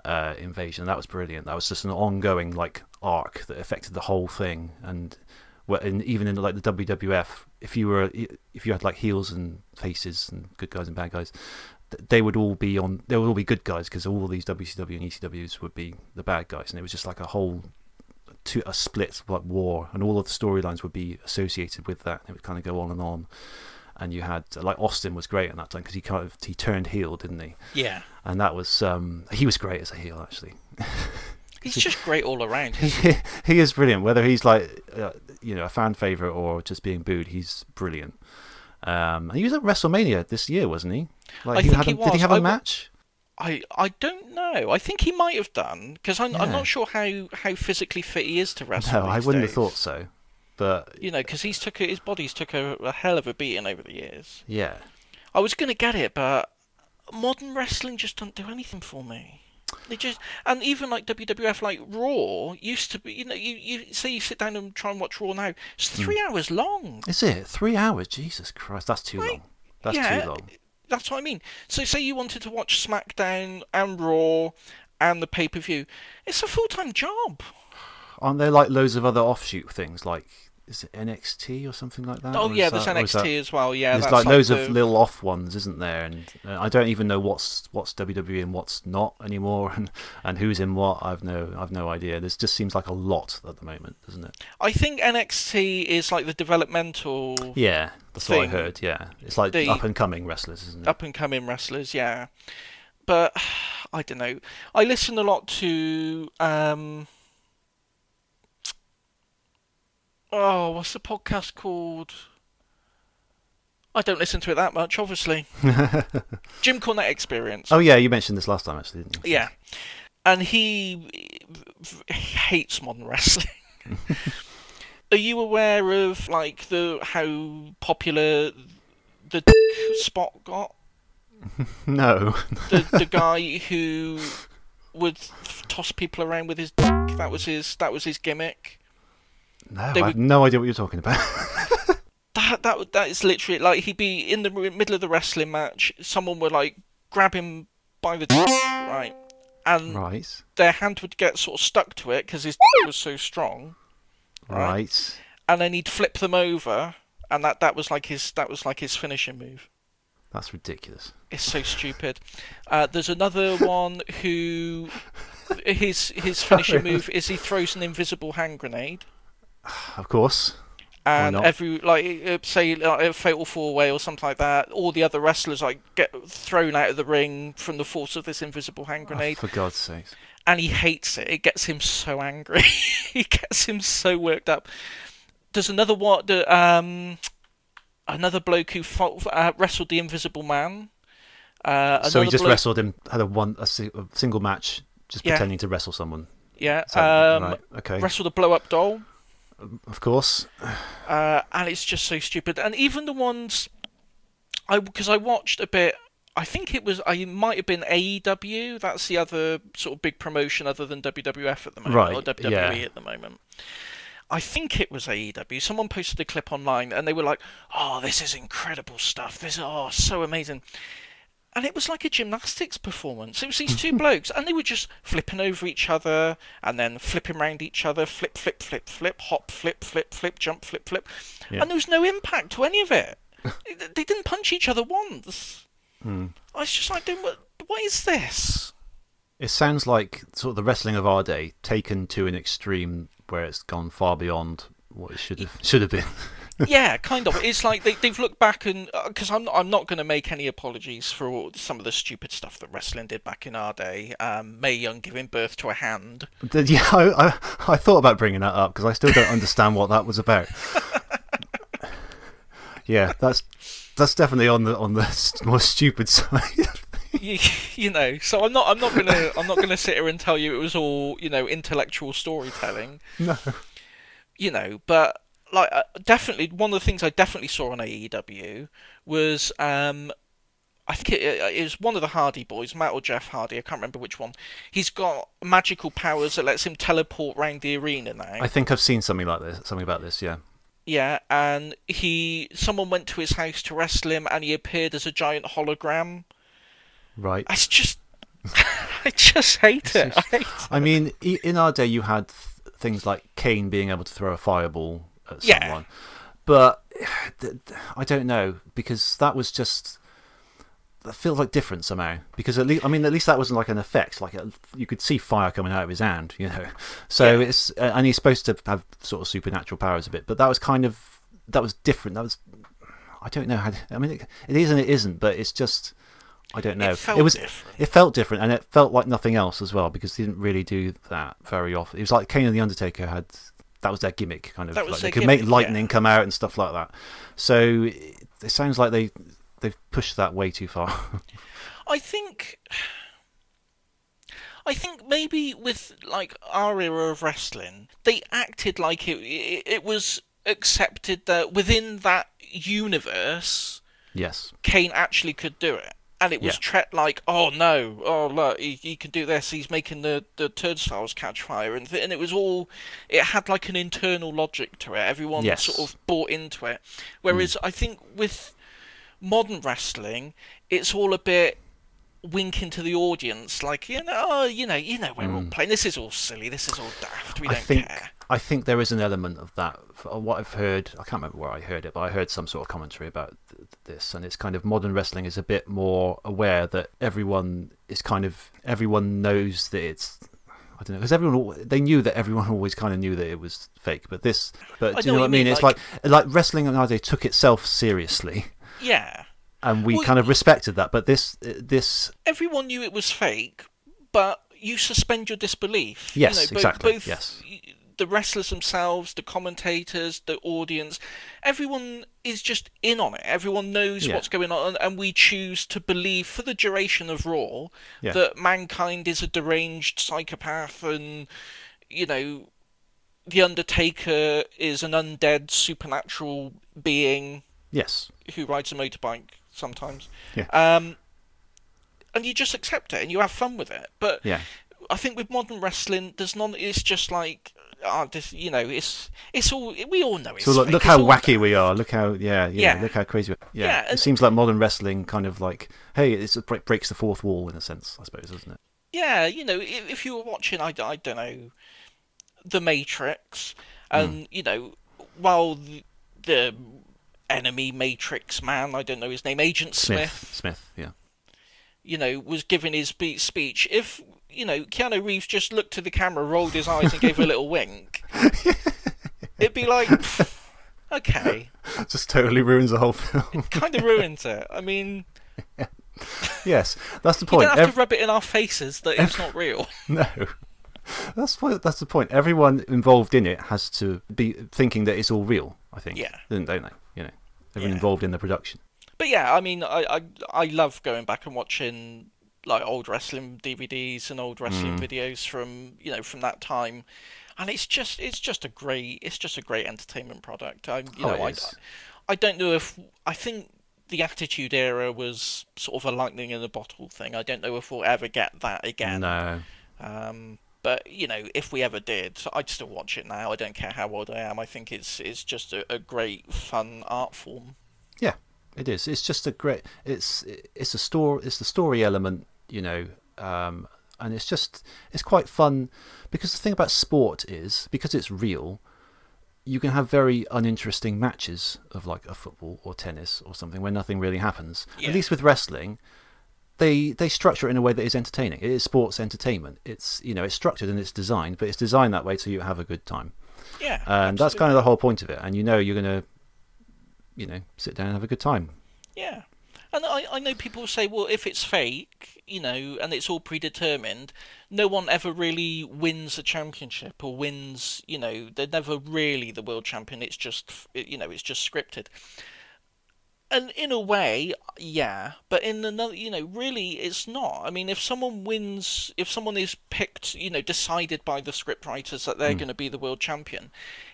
uh, invasion. That was brilliant. That was just an ongoing like arc that affected the whole thing. And, well, and even in like the WWF, if you were if you had like heels and faces and good guys and bad guys, they would all be on. They would all be good guys because all these WCW and ECWs would be the bad guys, and it was just like a whole. To a split like war, and all of the storylines would be associated with that. It would kind of go on and on, and you had like Austin was great at that time because he kind of he turned heel, didn't he? Yeah. and that was um, he was great as a heel actually. He's just great all around. he, he is brilliant. Whether he's like uh, you know a fan favorite or just being booed, he's brilliant. Um, he was at WrestleMania this year, wasn't he? Like I he think had a, he Did he have a I match? I I don't know. I think he might have done because I'm, I'm not sure how, how physically fit he is to wrestle. No, I wouldn't have thought so. But You know, because he's took a, his body's took a, a hell of a beating over the years. yeah, I was gonna get it, but modern wrestling just don't do anything for me. They just and even like WWF, like Raw used to be. You know, you, you say you sit down and try and watch Raw now. It's Hmm. three hours long. is it three hours? Jesus Christ, that's too Right. long. That's yeah, too long. That's what I mean. So say you wanted to watch SmackDown and Raw and the pay per view. It's a full time job. Aren't there like loads of other offshoot things like is it NXT or something like that? Oh yeah, there's that- NXT that- as well. Yeah, There's like loads of little off ones, isn't there? And uh, I don't even know what's what's WWE and what's not anymore, and, and who's in what. I've no I've no idea. This just seems like a lot at the moment, doesn't it? I think NXT is like the developmental Yeah, that's what I heard. Yeah, it's like The- up and coming wrestlers, isn't it? up and coming wrestlers, yeah. But I don't know. I listen a lot to um Oh, what's the podcast called? I don't listen to it that much, obviously. Jim Cornette Experience. Oh yeah, you mentioned this last time actually, didn't you? Yeah. And he hates modern wrestling. Are you aware of like the how popular the dick spot got? No. The the guy who would toss people around with his dick. That was his that was his gimmick. No, They I have would- no idea what you're talking about. That that that is literally like he'd be in the middle of the wrestling match. Someone would like grab him by the right, and right, their hand would get sort of stuck to it because his was so strong. Right. right. and then he'd flip them over, and that, that was like his that was like his finishing move. That's ridiculous. It's so stupid. Uh, there's another one who his his finishing move is he throws an invisible hand grenade, Of course. and every like uh, say like, a fatal four way or something like that. All the other wrestlers like get thrown out of the ring from the force of this invisible hand Oh, grenade, for God's sake. and he hates it. It gets him so angry. he gets him so worked up. There's another. The, um, another bloke who fought, uh, wrestled the Invisible Man. Uh, So he just bloke- wrestled him, had a one a, single match, just Yeah. pretending to wrestle someone. Yeah, that- um, right, okay. wrestled a blow up doll. Of course. uh, and it's just so stupid. And even the ones, I because I watched a bit. I think it was I might have been AEW. That's the other sort of big promotion other than WWF at the moment Right, or WWE yeah. at the moment. I think it was AEW. Someone posted a clip online and they were like, "Oh, this is incredible stuff. This is oh so amazing." And it was like a gymnastics performance. It was these two blokes, and they were just flipping over each other, and then flipping around each other, flip, flip, flip, flip, hop, flip, flip, flip, jump, flip, flip, Yeah. and there was no impact to any of it. they didn't punch each other once. Hmm. I was just like, what, what is this? It sounds like sort of the wrestling of our day taken to an extreme where it's gone far beyond what it should have should have been. yeah, kind of. It's like they, they've looked back and because I'm I'm not going to make any apologies for all, some of the stupid stuff that wrestling did back in our day. Um, Mae Young giving birth to a hand. Did- yeah, I, I, I thought about bringing that up because I still don't understand what that was about. yeah, that's that's definitely on the on the more stupid side. you, you know, so I'm not I'm not gonna I'm not gonna sit here and tell you it was all you know intellectual storytelling. no. you know, but like uh, definitely one of the things I definitely saw on AEW was um I think it, it was one of the Hardy boys, Matt or Jeff Hardy, I can't remember which one. He's got magical powers that lets him teleport around the arena now. I think I've seen something like this, something about this. Yeah. Yeah, and he someone went to his house to wrestle him and he appeared as a giant hologram. Right. It's just I just hate it. I hate. I mean, i- in our day, you had th- things like Kane being able to throw a fireball at Yeah. someone, but I don't know because that was just that feels like different somehow. Because at least, I mean, at least that wasn't like an effect. Like a, you could see fire coming out of his hand, you know. So Yeah. it's uh, and he's supposed to have sort of supernatural powers a bit, but that was kind of that was different. That was I don't know how. To, I mean, it, it is and it isn't, but it's just. I don't know. felt was different. it felt different, and it felt like nothing else as well because they didn't really do that very often. It was like Kane and the Undertaker had that was their gimmick, kind of That was like they could make lightning yeah. come out and stuff like that. So it, it sounds like they they've pushed that way too far. I think I think maybe with like our era of wrestling, they acted like it it, it was accepted that within that universe, yes, Kane actually could do it. And it was Yeah. treated like, oh no, oh look, he, he can do this. He's making the, the turnstiles catch fire, and th- and it was all, it had like an internal logic to it. Everyone Yes. sort of bought into it. Whereas I think with modern wrestling, it's all a bit winking to the audience, like you know, oh, you know, you know, we're all playing. This is all silly. This is all daft. We Mm. I don't think care. I think there is an element of that. Uh, what I've heard, I can't remember where I heard it, but I heard some sort of commentary about th- this, and it's kind of modern wrestling is a bit more aware that everyone is kind of everyone knows that it's. I don't know because everyone they knew that everyone always kind of knew that it was fake, but this, but I do you know what I mean? mean, It's like- like like wrestling nowadays took itself seriously, Yeah. and we Well, kind of respected that. But this uh, this everyone knew it was fake, but you suspend your disbelief. Yes, you know, bo- exactly, Both yes. The wrestlers themselves, the commentators, the audience, everyone is just in on it. Everyone knows Yeah. what's going on, and we choose to believe for the duration of Raw Yeah. that mankind is a deranged psychopath, and you know. The Undertaker is an undead supernatural being yes who rides a motorbike sometimes. Yeah. Um, and you just accept it and you have fun with it. But yeah I think with modern wrestling, there's none. It's just like, ah, this, you know, it's it's all we all know. It's So look, look how wacky we are. Look how yeah, you Yeah. look how crazy. We yeah, Yeah, it seems like modern wrestling kind of like hey, it's, it breaks the fourth wall in a sense, I suppose, doesn't it? Yeah, you know, if, if you were watching, I, I don't know, The Matrix, and you know, while the, the enemy Matrix man, I don't know his name, Agent Smith, Smith Smith, yeah, you know, was giving his speech, if you know Keanu Reeves just looked to the camera, rolled his eyes, and gave a little wink, it'd be like, okay, just totally ruins the whole film. kind of ruins it. I mean, yes, that's the you point. don't have Ev- to rub it in our faces that it's not real. no, that's that's the point. Everyone involved in it has to be thinking that it's all real. I think, Yeah. don't don't they? You know, everyone Yeah. involved in the production. But yeah, I mean, I, I I love going back and watching like old wrestling DVDs and old Mm. wrestling videos from you know from that time, and it's just it's just a great it's just a great entertainment product. I you Oh, know I. I don't know if I think the Attitude Era was sort of a lightning in a bottle thing. I don't know if we'll ever get that again. No, Um, but you know, if we ever did, I'd still watch it now. I don't care how old I am. I think it's it's just a, a great fun art form. Yeah, it is. It's just a great. It's it's a story. It's the story element, you know, um, and it's just it's quite fun because the thing about sport is because it's real. You can have very uninteresting matches of like a football or tennis or something where nothing really happens. Yeah. At least with wrestling, they they structure it in a way that is entertaining. It is sports entertainment. It's you know it's structured and it's designed, but it's designed that way so you have a good time Yeah, and that's kind of the whole point of it. And you know you're gonna you know sit down and have a good time. Yeah. And I, I know people say, well, if it's fake, you know, and it's all predetermined, no one ever really wins a championship or wins, you know, they're never really the world champion. It's just, you know, it's just scripted. And in a way, yeah, but in another, you know, really, it's not. I mean, if someone wins, if someone is picked, you know, decided by the scriptwriters that they're going to be the world champion,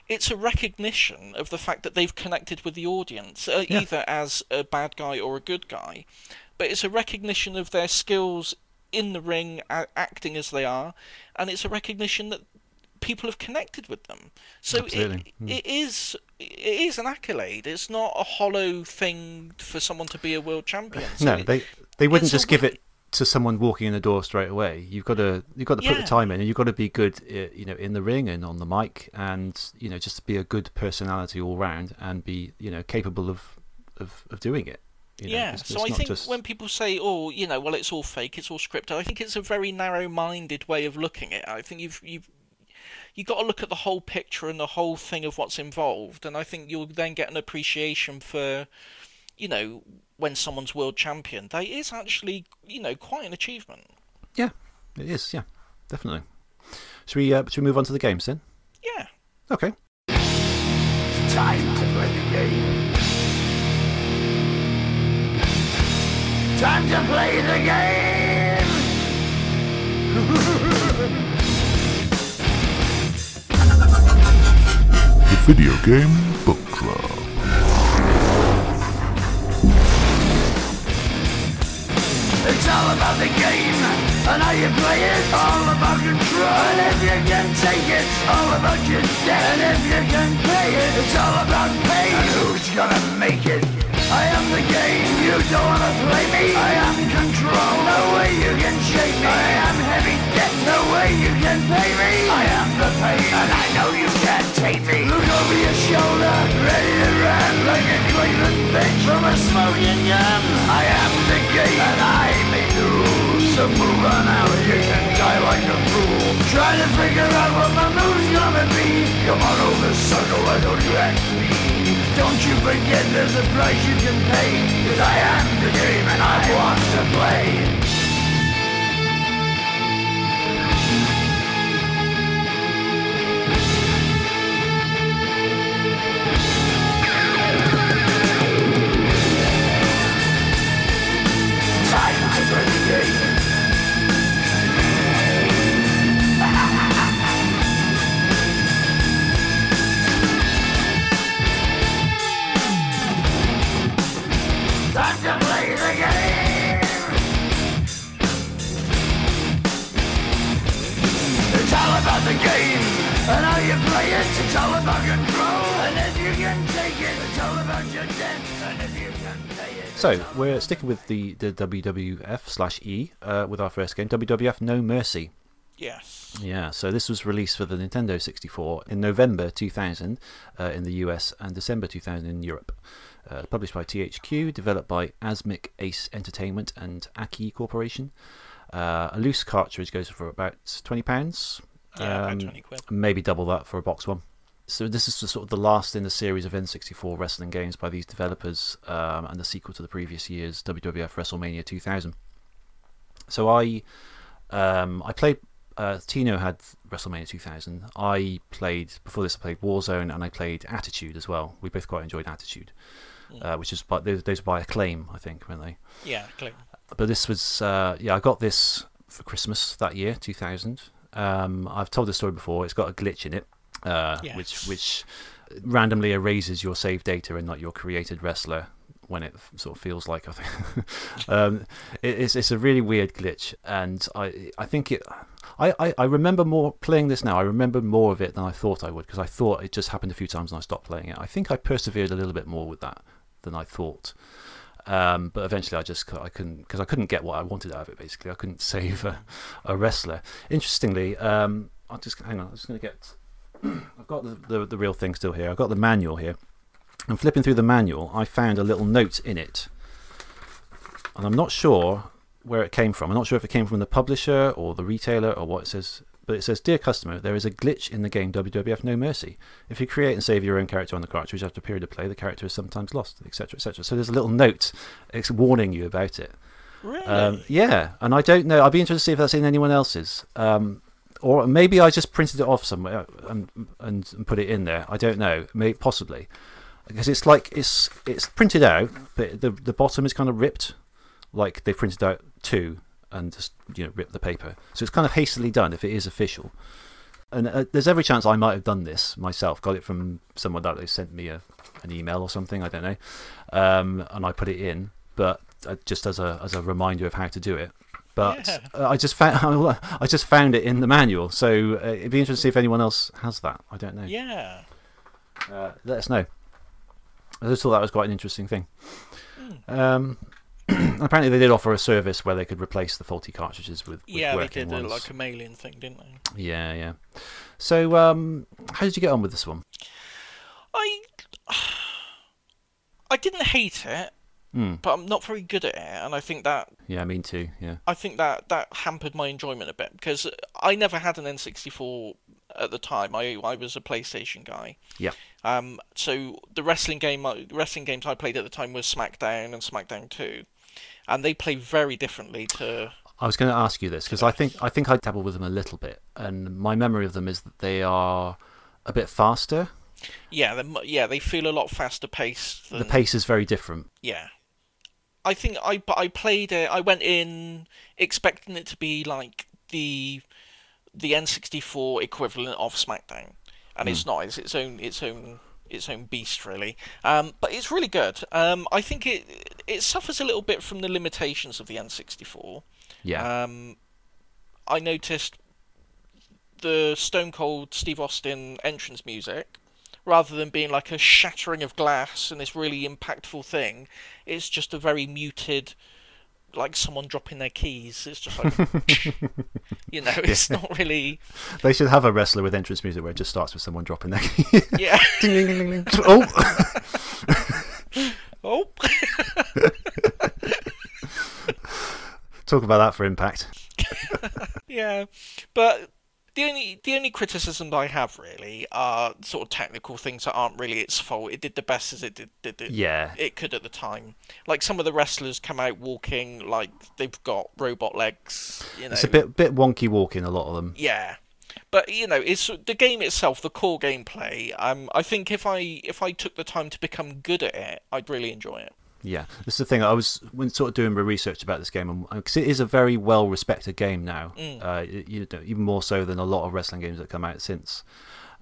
it's a recognition of the fact that they've connected with the audience, uh, Yeah. either as a bad guy or a good guy. But it's a recognition of their skills in the ring, a- acting as they are, and it's a recognition that people have connected with them. So it. Hmm. it is it is an accolade. It's not a hollow thing for someone to be a world champion. So no, they they wouldn't just give it to someone walking in the door straight away. You've got to you've got to put the time in, and you've got to be good, uh, you know, in the ring and on the mic, and you know, just be a good personality all round, and be you know capable of of, of doing it. You know, yeah, it's- so it's I think just- when people say, "Oh, you know, well, it's all fake, it's all scripted," I think it's a very narrow-minded way of looking at it. I think you've you've you got to look at the whole picture and the whole thing of what's involved, and I think you'll then get an appreciation for, you know, when someone's world champion. That is actually, you know, quite an achievement. yeah, it is. Yeah, definitely. Should we uh, should we move on to the games then? Yeah. Okay. Time to play the game. Time to play the game. Video Game Book Club. It's all about the game and how you play it. All about control. And if you can take it, all about your debt. And if you can pay it, it's all about pain. And who's gonna make it? I am the game. You don't wanna play me. I Bitch from a smoking gun. I am the game, and I may lose. So move on out, you can die like a fool. Try to figure out what my move's gonna be. Come on over, sucker, why don't you ask me? Don't you forget there's a price you can pay. Cause I am the game and I want to play. And how you play it. It's all about control, and if you can take it, it's all about your debt, and if you can pay it. So we're sticking with the the WWF slash E uh, with our first game, WWF No Mercy. Yes. Yeah, so this was released for the Nintendo 64 in November 2000 uh, in the US and December 2000 in Europe. Uh, published by THQ, developed by Asmik Ace Entertainment and Aki Corporation. Uh, a loose cartridge goes for about £20. Yeah, um, about 20 quid. Maybe double that for a box one. So this is the, sort of the last in the series of N64 wrestling games by these developers, um, and the sequel to the previous year's WWF WrestleMania 2000. So I, um, I played. Uh, Tino had WrestleMania 2000. I played before this. I played Warzone and I played Attitude as well. We both quite enjoyed Attitude, uh, which is by those, those were by Acclaim, I think, weren't they? Yeah, clear. but this was uh, yeah I got this for Christmas that year 2000 um, I've told this story before. It's got a glitch in it uh, which Yes. which randomly erases your save data and not your created wrestler when it sort of feels like I think um, it, it's it's a really weird glitch and I I think it I, I, I remember more playing this now. I remember more of it than I thought I would because I thought it just happened a few times and I stopped playing it. I think I persevered a little bit more with that than I thought um, but eventually, I just I couldn't because I couldn't get what I wanted out of it. Basically, I couldn't save a, a wrestler. Interestingly, um, I'll just hang on. I'm just going to get. I've got the, the the real thing still here. I've got the manual here. And flipping through the manual, I found a little note in it, and I'm not sure where it came from. I'm not sure if it came from the publisher or the retailer or what it says. But it says, "Dear customer, there is a glitch in the game WWF No Mercy. If you create and save your own character on the cartridge after a period of play, the character is sometimes lost, etc., etc." So there's a little note it's warning you about it. Really? Um, yeah, and I don't know. I'd be interested to see if that's in anyone else's. Um, or maybe I just printed it off somewhere and, and, and put it in there. I don't know. Maybe possibly because it's like it's it's printed out, but the the bottom is kind of ripped, like they printed out two and just you know ripped the paper. So it's kind of hastily done if it is official. And uh, there's every chance I might have done this myself. Got it from someone that they sent me a, an email or something. I don't know, um, and I put it in, but uh, just as a as a reminder of how to do it. But Yeah. I just found I just found it in the manual, so uh, it'd be interesting to see if anyone else has that. I don't know. yeah. Uh, let us know. I just thought that was quite an interesting thing. Um, apparently, they did offer a service where they could replace the faulty cartridges with, with Yeah, they did uh, ones. like a mailing thing, didn't they? Yeah, yeah. So, um, how did you get on with this one? I I didn't hate it, Hmm. but I'm not very good at it, and I think that Yeah, me too. Yeah, I think that that hampered my enjoyment a bit because I never had an N64 at the time. I I was a PlayStation guy. yeah, Um, so the wrestling game, wrestling games I played at the time was SmackDown and SmackDown Two, and they play very differently to. I was going to ask you this because I think I think I dabbled with them a little bit, and my memory of them is that they are a bit faster. Yeah, they, yeah, they feel a lot faster paced. Than, The pace is very different. Yeah, I think I I played it. I went in expecting it to be like the the N64 equivalent of SmackDown, and it's hmm. not. It's its own its own its own beast really. Um, but it's really good. Um, I think it it suffers a little bit from the limitations of the N64. Yeah, Um, I noticed the Stone Cold Steve Austin entrance music, rather than being like a shattering of glass and this really impactful thing, it's just a very muted, like someone dropping their keys. It's just like, you know, it's not really. they should have a wrestler with entrance music where it just starts with someone dropping their keys. Yeah. ding, ding, ding, ding. Oh, oh. talk about that for impact. Yeah, but the only the only criticisms I have really are sort of technical things that aren't really its fault. It did the best as it did, did it, Yeah. it could at the time. Like some of the wrestlers come out walking like they've got robot legs. You know, It's a bit bit wonky walking. A lot of them. yeah. But you know, it's the game itself, the core gameplay. Um, I think if I if I took the time to become good at it, I'd really enjoy it. Yeah, this is the thing. I was when sort of doing my research about this game because it is a very well respected game now. Uh, you, you know, even more so than a lot of wrestling games that come out since.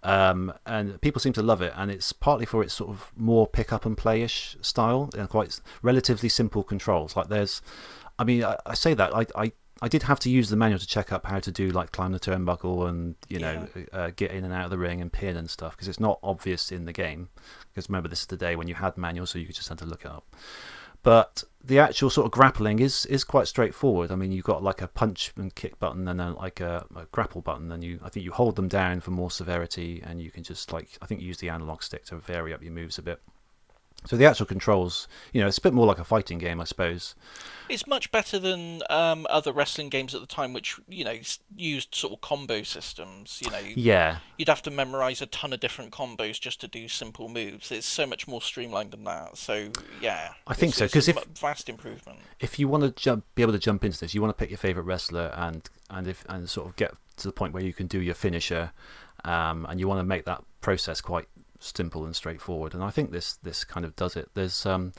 Um, and people seem to love it, and it's partly for its sort of more pick up and play-ish style and quite relatively simple controls. Like there's, I mean, I, I say that I, I I did have to use the manual to check up how to do like climb the turnbuckle and you know uh, get in and out of the ring and pin and stuff because it's not obvious in the game. Because remember, this is the day when you had manuals, so you just had to look it up. But the actual sort of grappling is is quite straightforward. I mean, you've got like a punch and kick button, and then like a, a grapple button, and you I think you hold them down for more severity, and you can just like I think use the analog stick to vary up your moves a bit. So the actual controls, you know, it's a bit more like a fighting game, I suppose. It's much better than um, other wrestling games at the time, which you know used sort of combo systems. You know, Yeah, you'd have to memorize a ton of different combos just to do simple moves. It's so much more streamlined than that. So yeah, I think so, because if- vast improvement. if you want to jump, be able to jump into this, you want to pick your favorite wrestler and and if and sort of get to the point where you can do your finisher, um, and you want to make that process quite simple and straightforward. And I think this this kind of does it. There's um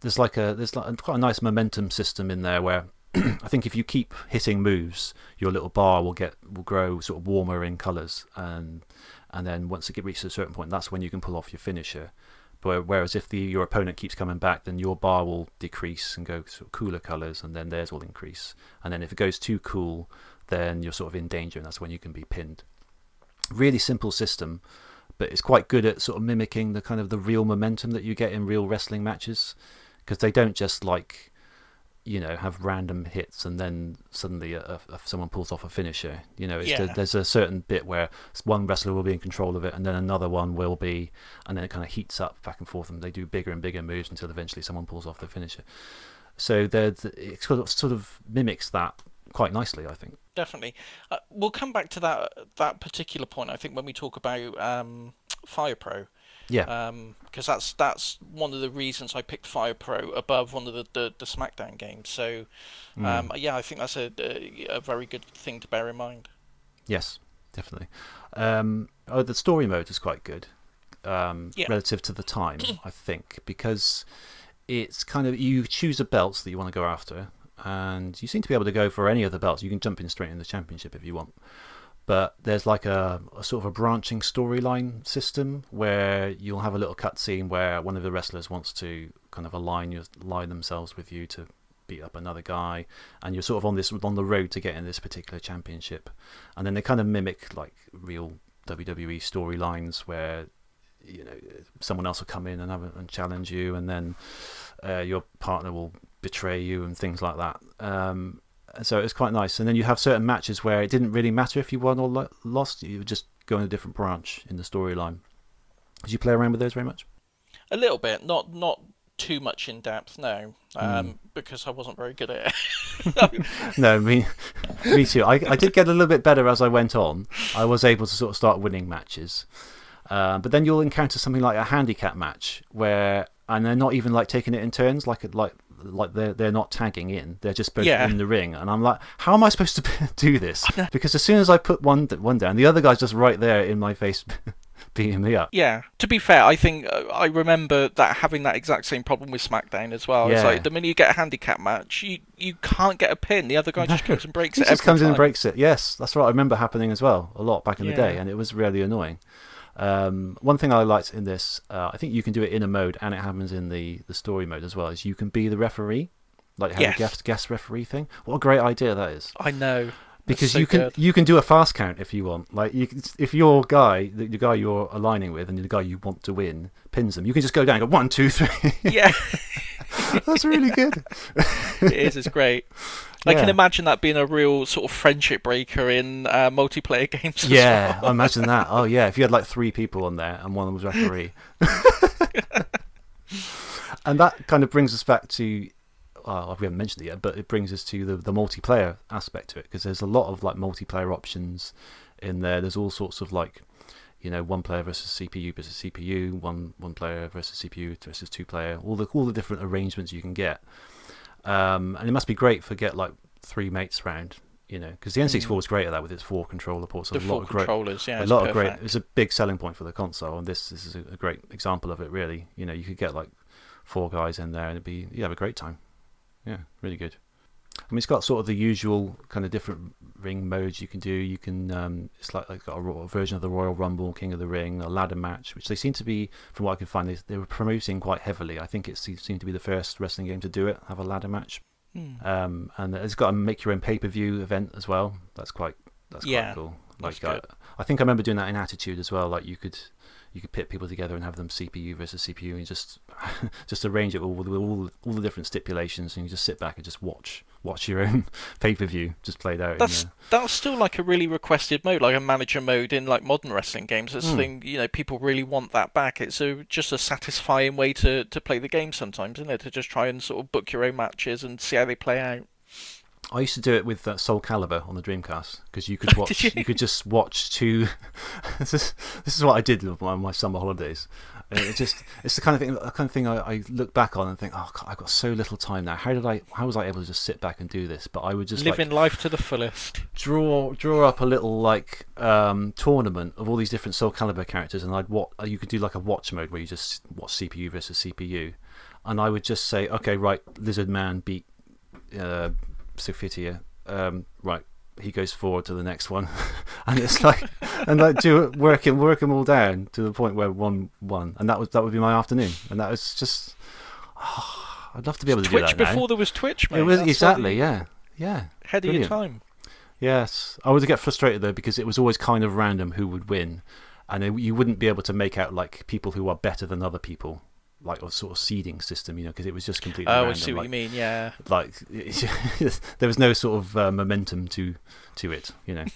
there's like a there's like quite a nice momentum system in there where. I think if you keep hitting moves, your little bar will get will grow sort of warmer in colours, and and then once it reaches a certain point, that's when you can pull off your finisher. But whereas if the your opponent keeps coming back, then your bar will decrease and go sort of cooler colours, and then theirs will increase. And then if it goes too cool, then you're sort of in danger, and that's when you can be pinned. Really simple system, but it's quite good at sort of mimicking the kind of the real momentum that you get in real wrestling matches, because they don't just like you know have random hits and then suddenly a, a, someone pulls off a finisher you know it's, Yeah. there's a certain bit where one wrestler will be in control of it and then another one will be and then it kind of heats up back and forth and they do bigger and bigger moves until eventually someone pulls off the finisher so it sort of, sort of mimics that quite nicely, I think. definitely. Uh, we'll come back to that that particular point. I think when we talk about um, Fire Pro, Yeah, because that's that's one of the reasons I picked Fire Pro above one of the the, the SmackDown games. So um, yeah, I think that's a, a a very good thing to bear in mind. yes, definitely. Um, oh, the story mode is quite good um, Yeah. relative to the time, I think, because it's kind of you choose a belt that you want to go after, and you seem to be able to go for any of the belts. You can jump in straight in the championship if you want. But there's like a, a sort of a branching storyline system where you'll have a little cutscene where one of the wrestlers wants to kind of align your, align themselves with you to beat up another guy, and you're sort of on this on the road to getting this particular championship. And then they kind of mimic like real WWE storylines where you know someone else will come in and have a, and challenge you, and then uh, your partner will betray you and things like that. Um, so it's quite nice. And then you have certain matches where it didn't really matter if you won or lo- lost; you would just go in a different branch in the storyline. Did you play around with those very much? A little bit, not not too much in depth, no, um, Hmm. because I wasn't very good at it. no, me, me too. I, I did get a little bit better as I went on. I was able to sort of start winning matches. Uh, but then you'll encounter something like a handicap match where, and they're not even like taking it in turns, like like like they're they're not tagging in. They're just both Yeah. in the ring, and I'm like, how am I supposed to do this? Because as soon as I put one one down, the other guy's just right there in my face, beating me up. Yeah. To be fair, I think uh, I remember that having that exact same problem with SmackDown as well. It's like the minute you get a handicap match, you you can't get a pin. The other guy just comes and breaks He it. just comes in and breaks it. Yes, that's right. I remember happening as well a lot back in the day, and it was really annoying. Um, one thing I liked in this, uh, I think you can do it in a mode, and it happens in the, the story mode as well. Is you can be the referee, like have Yes. a guest guest referee thing. What a great idea that is! I know. Because so you can good. you can do a fast count if you want. Like you, can- if your guy, the, the guy you're aligning with, and the guy you want to win pins them, you can just go down and go one, two, three. Yeah, That's really good. it is. It's great. I can imagine that being a real sort of friendship breaker in uh, multiplayer games. Yeah, well. I imagine that. Oh yeah, if you had like three people on there and one of them was referee. and that kind of brings us back to well, we haven't mentioned it yet, but it brings us to the, the multiplayer aspect to it because there's a lot of like multiplayer options in there. There's all sorts of like you know one player versus CPU versus CPU, one one player versus CPU versus two player, all the all the different arrangements you can get. Um, and it must be great for get like three mates round, you know, because the N64 was great at that with its four controller ports. The a lot four of great, controllers. Yeah, a it's lot of great. It's a big selling point for the console, and this, this is a, a great example of it. Really, you know, you could get like four guys in there, and it'd be you have a great time. Yeah, really good. I mean, it's got sort of the usual kind of different ring modes you can do. You can, um, it's like, like got a, version of the Royal Rumble, King of the Ring, a ladder match, which they seem to be, from what I can find, they, they were promoting quite heavily. I think it se- seemed to be the first wrestling game to do it, have a ladder match. Hmm. Um, and it's got a make your own pay per view event as well. That's quite that's Yeah, quite cool. Like I. I think I remember doing that in Attitude as well. Like you could you could pit people together and have them CPU versus CPU and just just arrange it all with all all the different stipulations and you just sit back and just watch watch your own pay per view just played out. That's that's still like a really requested mode, like a manager mode in like modern wrestling games. It's Hmm. thing you know people really want that back. It's a, just a satisfying way to, to play the game sometimes, isn't it? To just try and sort of book your own matches and see how they play out. I used to do it with uh, Soul Calibur on the Dreamcast because you could watch. Did you? could just watch two. this, is, this is what I did with my, my summer holidays. Uh, It just it's the kind of thing, the kind of thing I, I look back on and think, oh, God, I've got so little time now. How did I? How was I able to just sit back and do this? But I would just like, Living life to the fullest. draw draw up a little like um, tournament of all these different Soul Calibur characters, and I'd what you could do like a watch mode where you just watch CPU versus CPU, and I would just say, okay, right, Lizard Man beat uh, Sophitia, um, right. He goes forward to the next one, and it's like, and like do it, work him, work them all down to the point where one won, and that was that would be my afternoon, and that was just, I'd love to be able to do Twitch that now. before there was Twitch, mate. it was That's exactly, yeah, yeah. Ahead of your time. Yes, I would get frustrated though because it was always kind of random who would win, and it, you wouldn't be able to make out like people who are better than other people, like a sort of seeding system, you know, because it was just completely Oh. I see what like, you mean. Yeah. Like there was no sort of uh, momentum to to it, you know.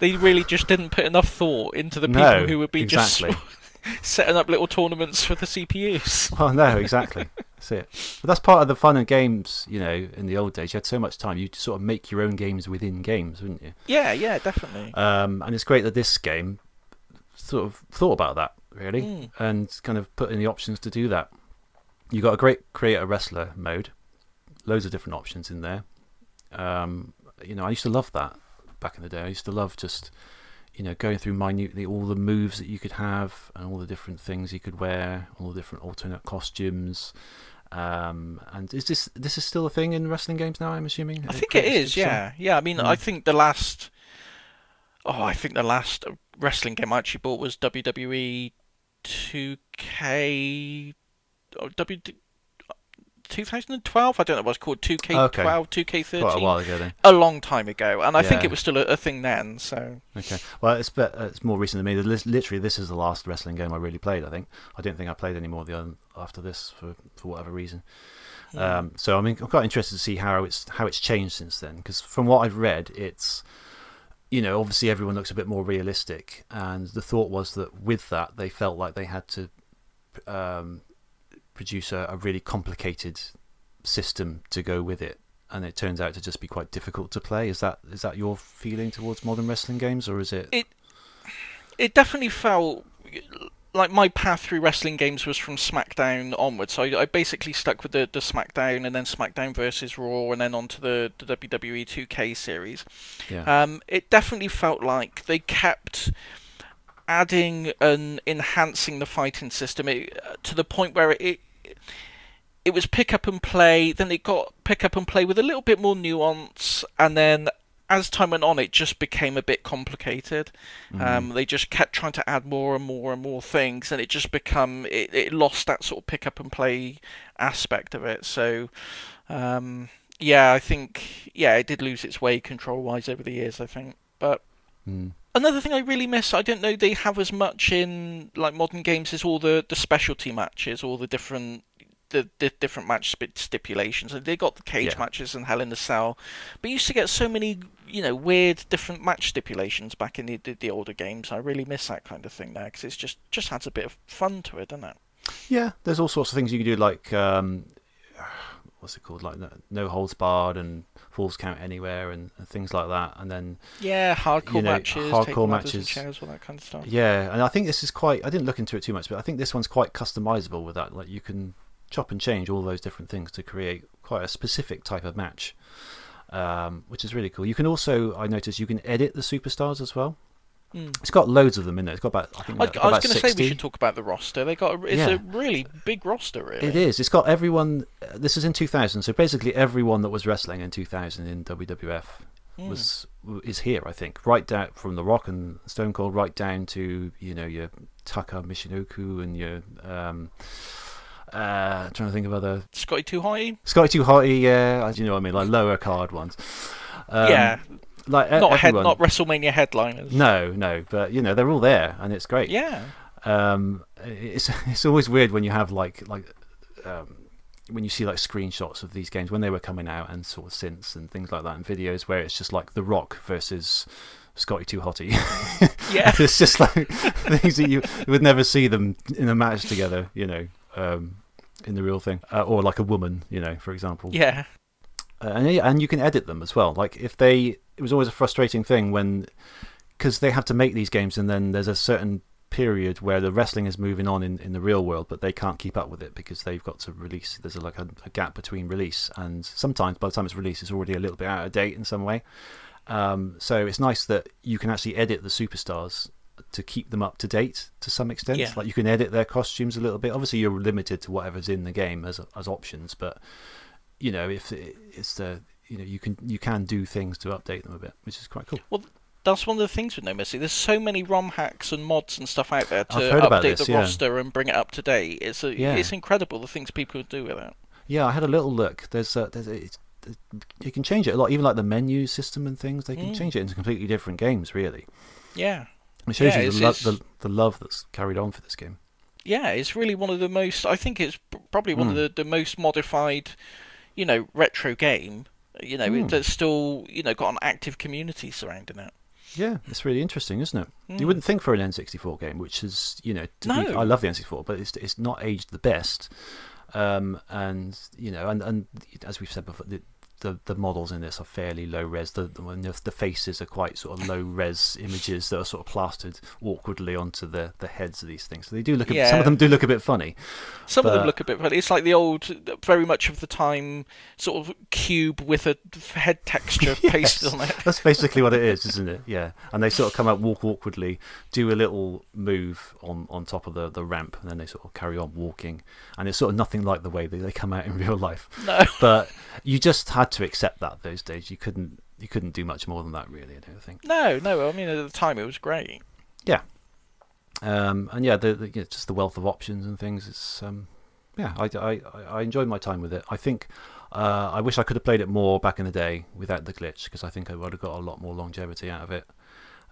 They really just didn't put enough thought into the people no, who would be exactly. just setting up little tournaments for the CPUs. Well, no, exactly. That's it. But that's part of the fun of games. You know, in the old days, you had so much time. You sort of make your own games within games, wouldn't you? Yeah, yeah, definitely. Um, and it's great that this game sort of thought about that really, Mm. and kind of put in the options to do that. You got a great create a wrestler mode, loads of different options in there. Um, you know, I used to love that back in the day. I used to love just you know going through minutely all the moves that you could have and all the different things you could wear, all the different alternate costumes. Um, and is this this is still a thing in wrestling games now? I'm assuming. I think it is, yeah. Yeah, I mean, I think the last. Oh, I think the last wrestling game I actually bought was WWE 2K. Or W. 2012? I don't know what it's called. 2K12, Okay. 2K13. Quite a while ago then. A long time ago. And I think it was still a, a thing then, so. Okay. Well, it's bet uh, it's more recent than me. Literally, this is the last wrestling game I really played. I think. I don't think I played any more the other, after this for for whatever reason. Um, so I mean, I'm quite interested to see how it's how it's changed since then. Because from what I've read, it's you know obviously everyone looks a bit more realistic, and the thought was that with that they felt like they had to um, produce a, a really complicated system to go with it. And it turns out to just be quite difficult to play. Is that is that your feeling towards modern wrestling games, or is it? It it definitely felt like my path through wrestling games was from SmackDown onwards. So I, I basically stuck with the, the SmackDown and then SmackDown versus Raw and then onto the, the WWE 2K series. yeah. Um, it definitely felt like they kept adding and enhancing the fighting system it, uh, to the point where it it was pick up and play. Then it got pick up and play with a little bit more nuance, and then as time went on, it just became a bit complicated. Um, they just kept trying to add more and more and more things, and it just become it, it lost that sort of pick up and play aspect of it. So, um, yeah, I think yeah, it did lose its way control wise over the years. I think, but Mm. Another thing I really miss, I don't know they have as much in like modern games, is all the, the specialty matches, all the different the, the different match stipulations. And they got the cage Yeah. matches and Hell in the Cell, but you used to get so many you know weird different match stipulations back in the the, the older games. I really miss that kind of thing there because it's just just adds a bit of fun to it, doesn't it? Yeah, there's all sorts of things you can do, like um, what's it called, like no, no holds barred and falls count anywhere and, and things like that. And then Yeah, hardcore You know, matches, hardcore matches. chairs, all that kind of stuff. yeah, and I think this is quite. I didn't look into it too much, but I think this one's quite customizable with that. Like you can chop and change all those different things to create quite a specific type of match, um, which is really cool. You can also, I noticed, you can edit the superstars as well. Mm. It's got loads of them in there. It's got about. I think I, I was going to say we should talk about the roster. They got a, it's Yeah. a really big roster, really. It is. It's got everyone. uh, This is in 2000, so basically everyone that was wrestling in 2000 in WWF Hmm. was is here. I think right down from The Rock and Stone Cold, right down to you know your Taka Michinoku and your um, uh, trying to think of other Scotty Too High. Scotty Too Hotty. Yeah, do you know what I mean? Like lower card ones. Um, yeah, like not head, not WrestleMania headliners. No, no, but you know they're all there, and it's great Yeah, um, it's it's always weird when you have like like um, when you see like screenshots of these games when they were coming out and sort of since and things like that and videos where it's just like The Rock versus Scotty Too Hotty. yeah, it's just like things that you would never see them in a match together, you know, um, in the real thing, uh, or like a woman, you know, for example. yeah. Uh, and and you can edit them as well. Like if they, it was always a frustrating thing when, because they have to make these games, and then there's a certain period where the wrestling is moving on in, in the real world, but they can't keep up with it because they've got to release. There's a, like a, a gap between release, and sometimes by the time it's released, it's already a little bit out of date in some way. Um, so it's nice that you can actually edit the superstars to keep them up to date to some extent. Yeah. Like you can edit their costumes a little bit. Obviously, you're limited to whatever's in the game as as options, but you know if it, it's the you know you can you can do things to update them a bit, which is quite cool. Well, that's one of the things with No Mercy. There's so many ROM hacks and mods and stuff out there to I've heard about update this, the yeah. roster and bring it up to date. It's a, Yeah. it's incredible the things people do with it. Yeah, I had a little look. There's uh, there's it's, you can change it a lot, even like the menu system and things. They can Mm. change it into completely different games. Really, Yeah, it shows Yeah, you the, lo- the the love that's carried on for this game. yeah. It's really one of the most. I think it's probably one of Mm. the, the most modified, you know, retro game. You know, Mm. that's still you know got an active community surrounding it. Yeah, it's really interesting, isn't it? You wouldn't think for an N64 game, which is, you know, to be- Hmm. I love the N64, but it's it's not aged the best. Um, and you know, and and as we've said before, the the, the models in this are fairly low res. The, the the faces are quite sort of low res images that are sort of plastered awkwardly onto the, the heads of these things. So they do look. A, Some of them do look a bit funny. Some of them look a bit funny. It's like the old, very much of the time, sort of cube with a head texture pasted on it. That's basically what it is, isn't it? Yeah. And they sort of come out, walk awkwardly, do a little move on, on top of the, the ramp, and then they sort of carry on walking. And it's sort of nothing like the way that they come out in real life. No. But you just had to accept that those days. You couldn't you couldn't do much more than that, really. I don't think. No, no. I mean, at the time it was great. Yeah. Um, and yeah, the, the you know, just the wealth of options and things. It's um, yeah, I, I, I- enjoyed my time with it. I think uh, I wish I could have played it more back in the day without the glitch because I think I would have got a lot more longevity out of it.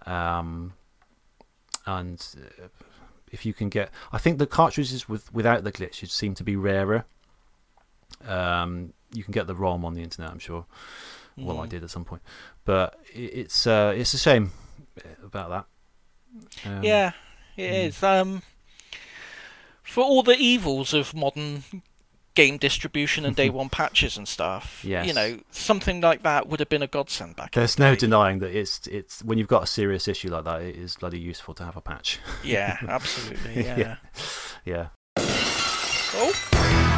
Um, and uh, if you can get, I think the cartridges with without the glitch seem to be rarer. Um, you can get the ROM on the internet, I'm sure. Well, I did at some point, but it's uh, it's a shame about that. Um, yeah, it is. Um, for all the evils of modern game distribution and day one patches and stuff, Yes. you know, something like that would have been a godsend back. in There's the no denying that it's it's when you've got a serious issue like that, it is bloody useful to have a patch. Yeah, absolutely. Yeah. Yeah. yeah. Oh,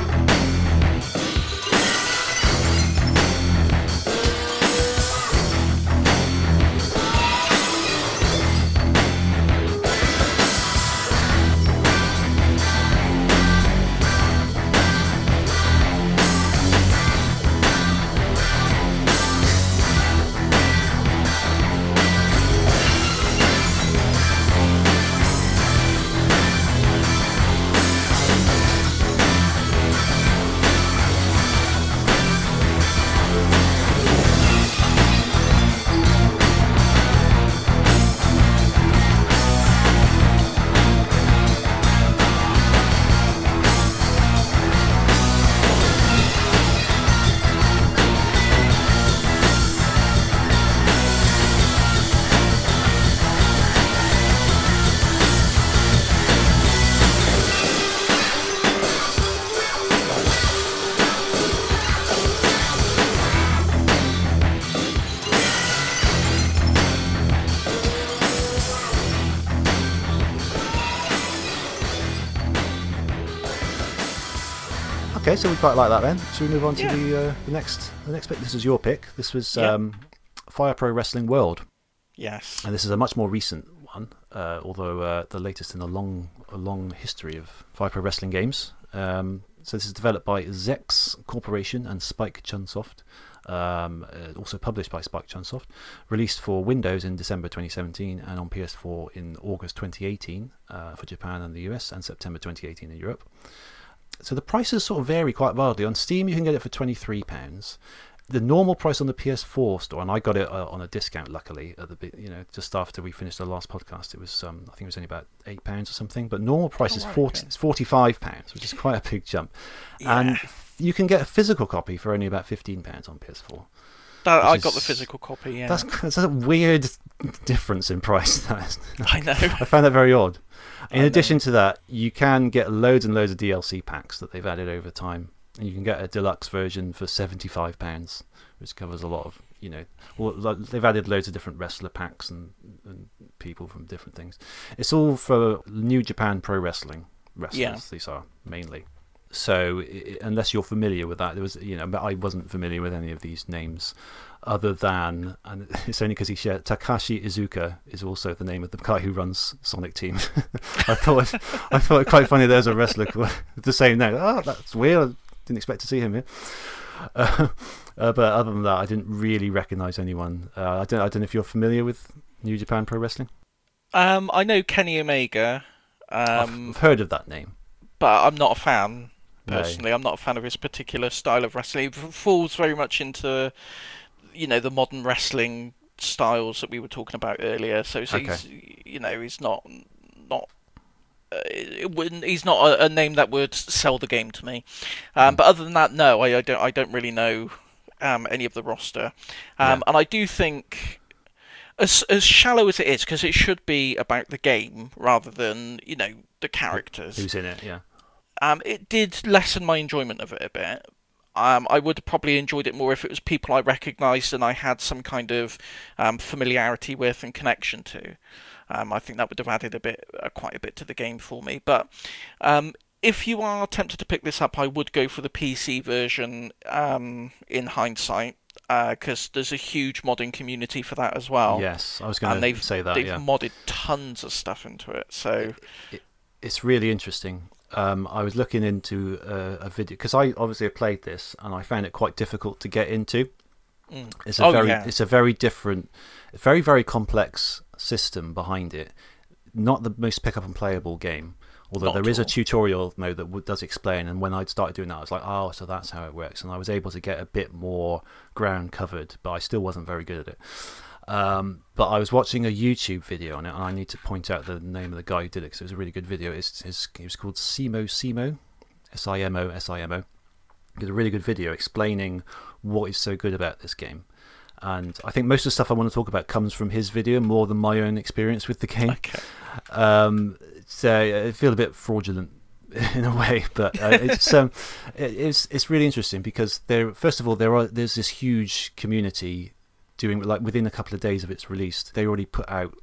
quite like that then. Should we move on to Yeah. the uh, the next the next pick? This is your pick. This was Yeah. um, Fire Pro Wrestling World, yes. and this is a much more recent one, uh, although uh, the latest in a long a long history of Fire Pro Wrestling games. Um, so this is developed by Zex Corporation and Spike Chunsoft. Um, uh, also published by Spike Chunsoft, released for Windows in December 2017 and on PS4 in August 2018 uh, for Japan and the US, and September 2018 in Europe. So the prices sort of vary quite wildly. On Steam, you can get it for twenty three pounds. The normal price on the PS4 store, and I got it uh, on a discount, luckily, at the you know just after we finished the last podcast. It was um, I think it was only about eight pounds or something. But normal price Oh, is forty okay. forty five pounds, which is quite a big jump. And Yeah. f- you can get a physical copy for only about fifteen pounds on PS4. That, I which got the physical copy. Yeah. That's, that's a weird difference in price. That is. I know. I found that very odd. In I know. addition to that, you can get loads and loads of DLC packs that they've added over time, and you can get a deluxe version for seventy-five pounds, which covers a lot of you know. Well, they've added loads of different wrestler packs and, and people from different things. It's all for New Japan Pro Wrestling wrestlers. Yeah. These are mainly. So unless you're familiar with that, there was you know, but I wasn't familiar with any of these names, other than and it's only because he shared Takashi Iizuka is also the name of the guy who runs Sonic Team. I thought I thought it quite funny. There's a wrestler with the same name. Oh, that's weird. I didn't expect to see him here. Uh, uh, but other than that, I didn't really recognise anyone. Uh, I don't. I don't know if you're familiar with New Japan Pro Wrestling. Um, I know Kenny Omega, um, I've heard of that name. but I'm not a fan. No. Personally, I'm not a fan of his particular style of wrestling. It falls very much into, you know, the modern wrestling styles that we were talking about earlier. So, so he's, you know, he's not not. Uh, it wouldn't, he's not a, a name that would sell the game to me. Um, But other than that, no, I, I don't. I don't really know um, any of the roster. Um, And I do think as as shallow as it is, because it should be about the game rather than you know the characters. Who's in it? Yeah. Um, it did lessen my enjoyment of it a bit. Um, I would have probably enjoyed it more if it was people I recognised and I had some kind of um, familiarity with and connection to. Um, I think that would have added a bit, uh, quite a bit to the game for me. But um, if you are tempted to pick this up, I would go for the PC version um, in hindsight because uh, there's a huge modding community for that as well. Yes, I was going to say that. They've yeah. modded tons of stuff into it, so it, it's really interesting. Um, I was looking into a, a video because I obviously have played this and I found it quite difficult to get into. Mm. It's a oh, very, yeah. it's a very different, very very complex system behind it. Not the most pick up and playable game, although Not there is a tutorial mode that does explain. And when I started doing that, I was like, oh, so that's how it works. And I was able to get a bit more ground covered, but I still wasn't very good at it. Um, but I was watching a YouTube video on it, and I need to point out the name of the guy who did it because it was a really good video. It's, it's, it was called Simo Simo, S I M O S I M O. He did a really good video explaining what is so good about this game. And I think most of the stuff I want to talk about comes from his video more than my own experience with the game. okay. Um, so I feel a bit fraudulent in a way, but uh, it's um, it, it's it's really interesting because there. First of all, there are there's this huge community doing like within a couple of days of its release, they already put out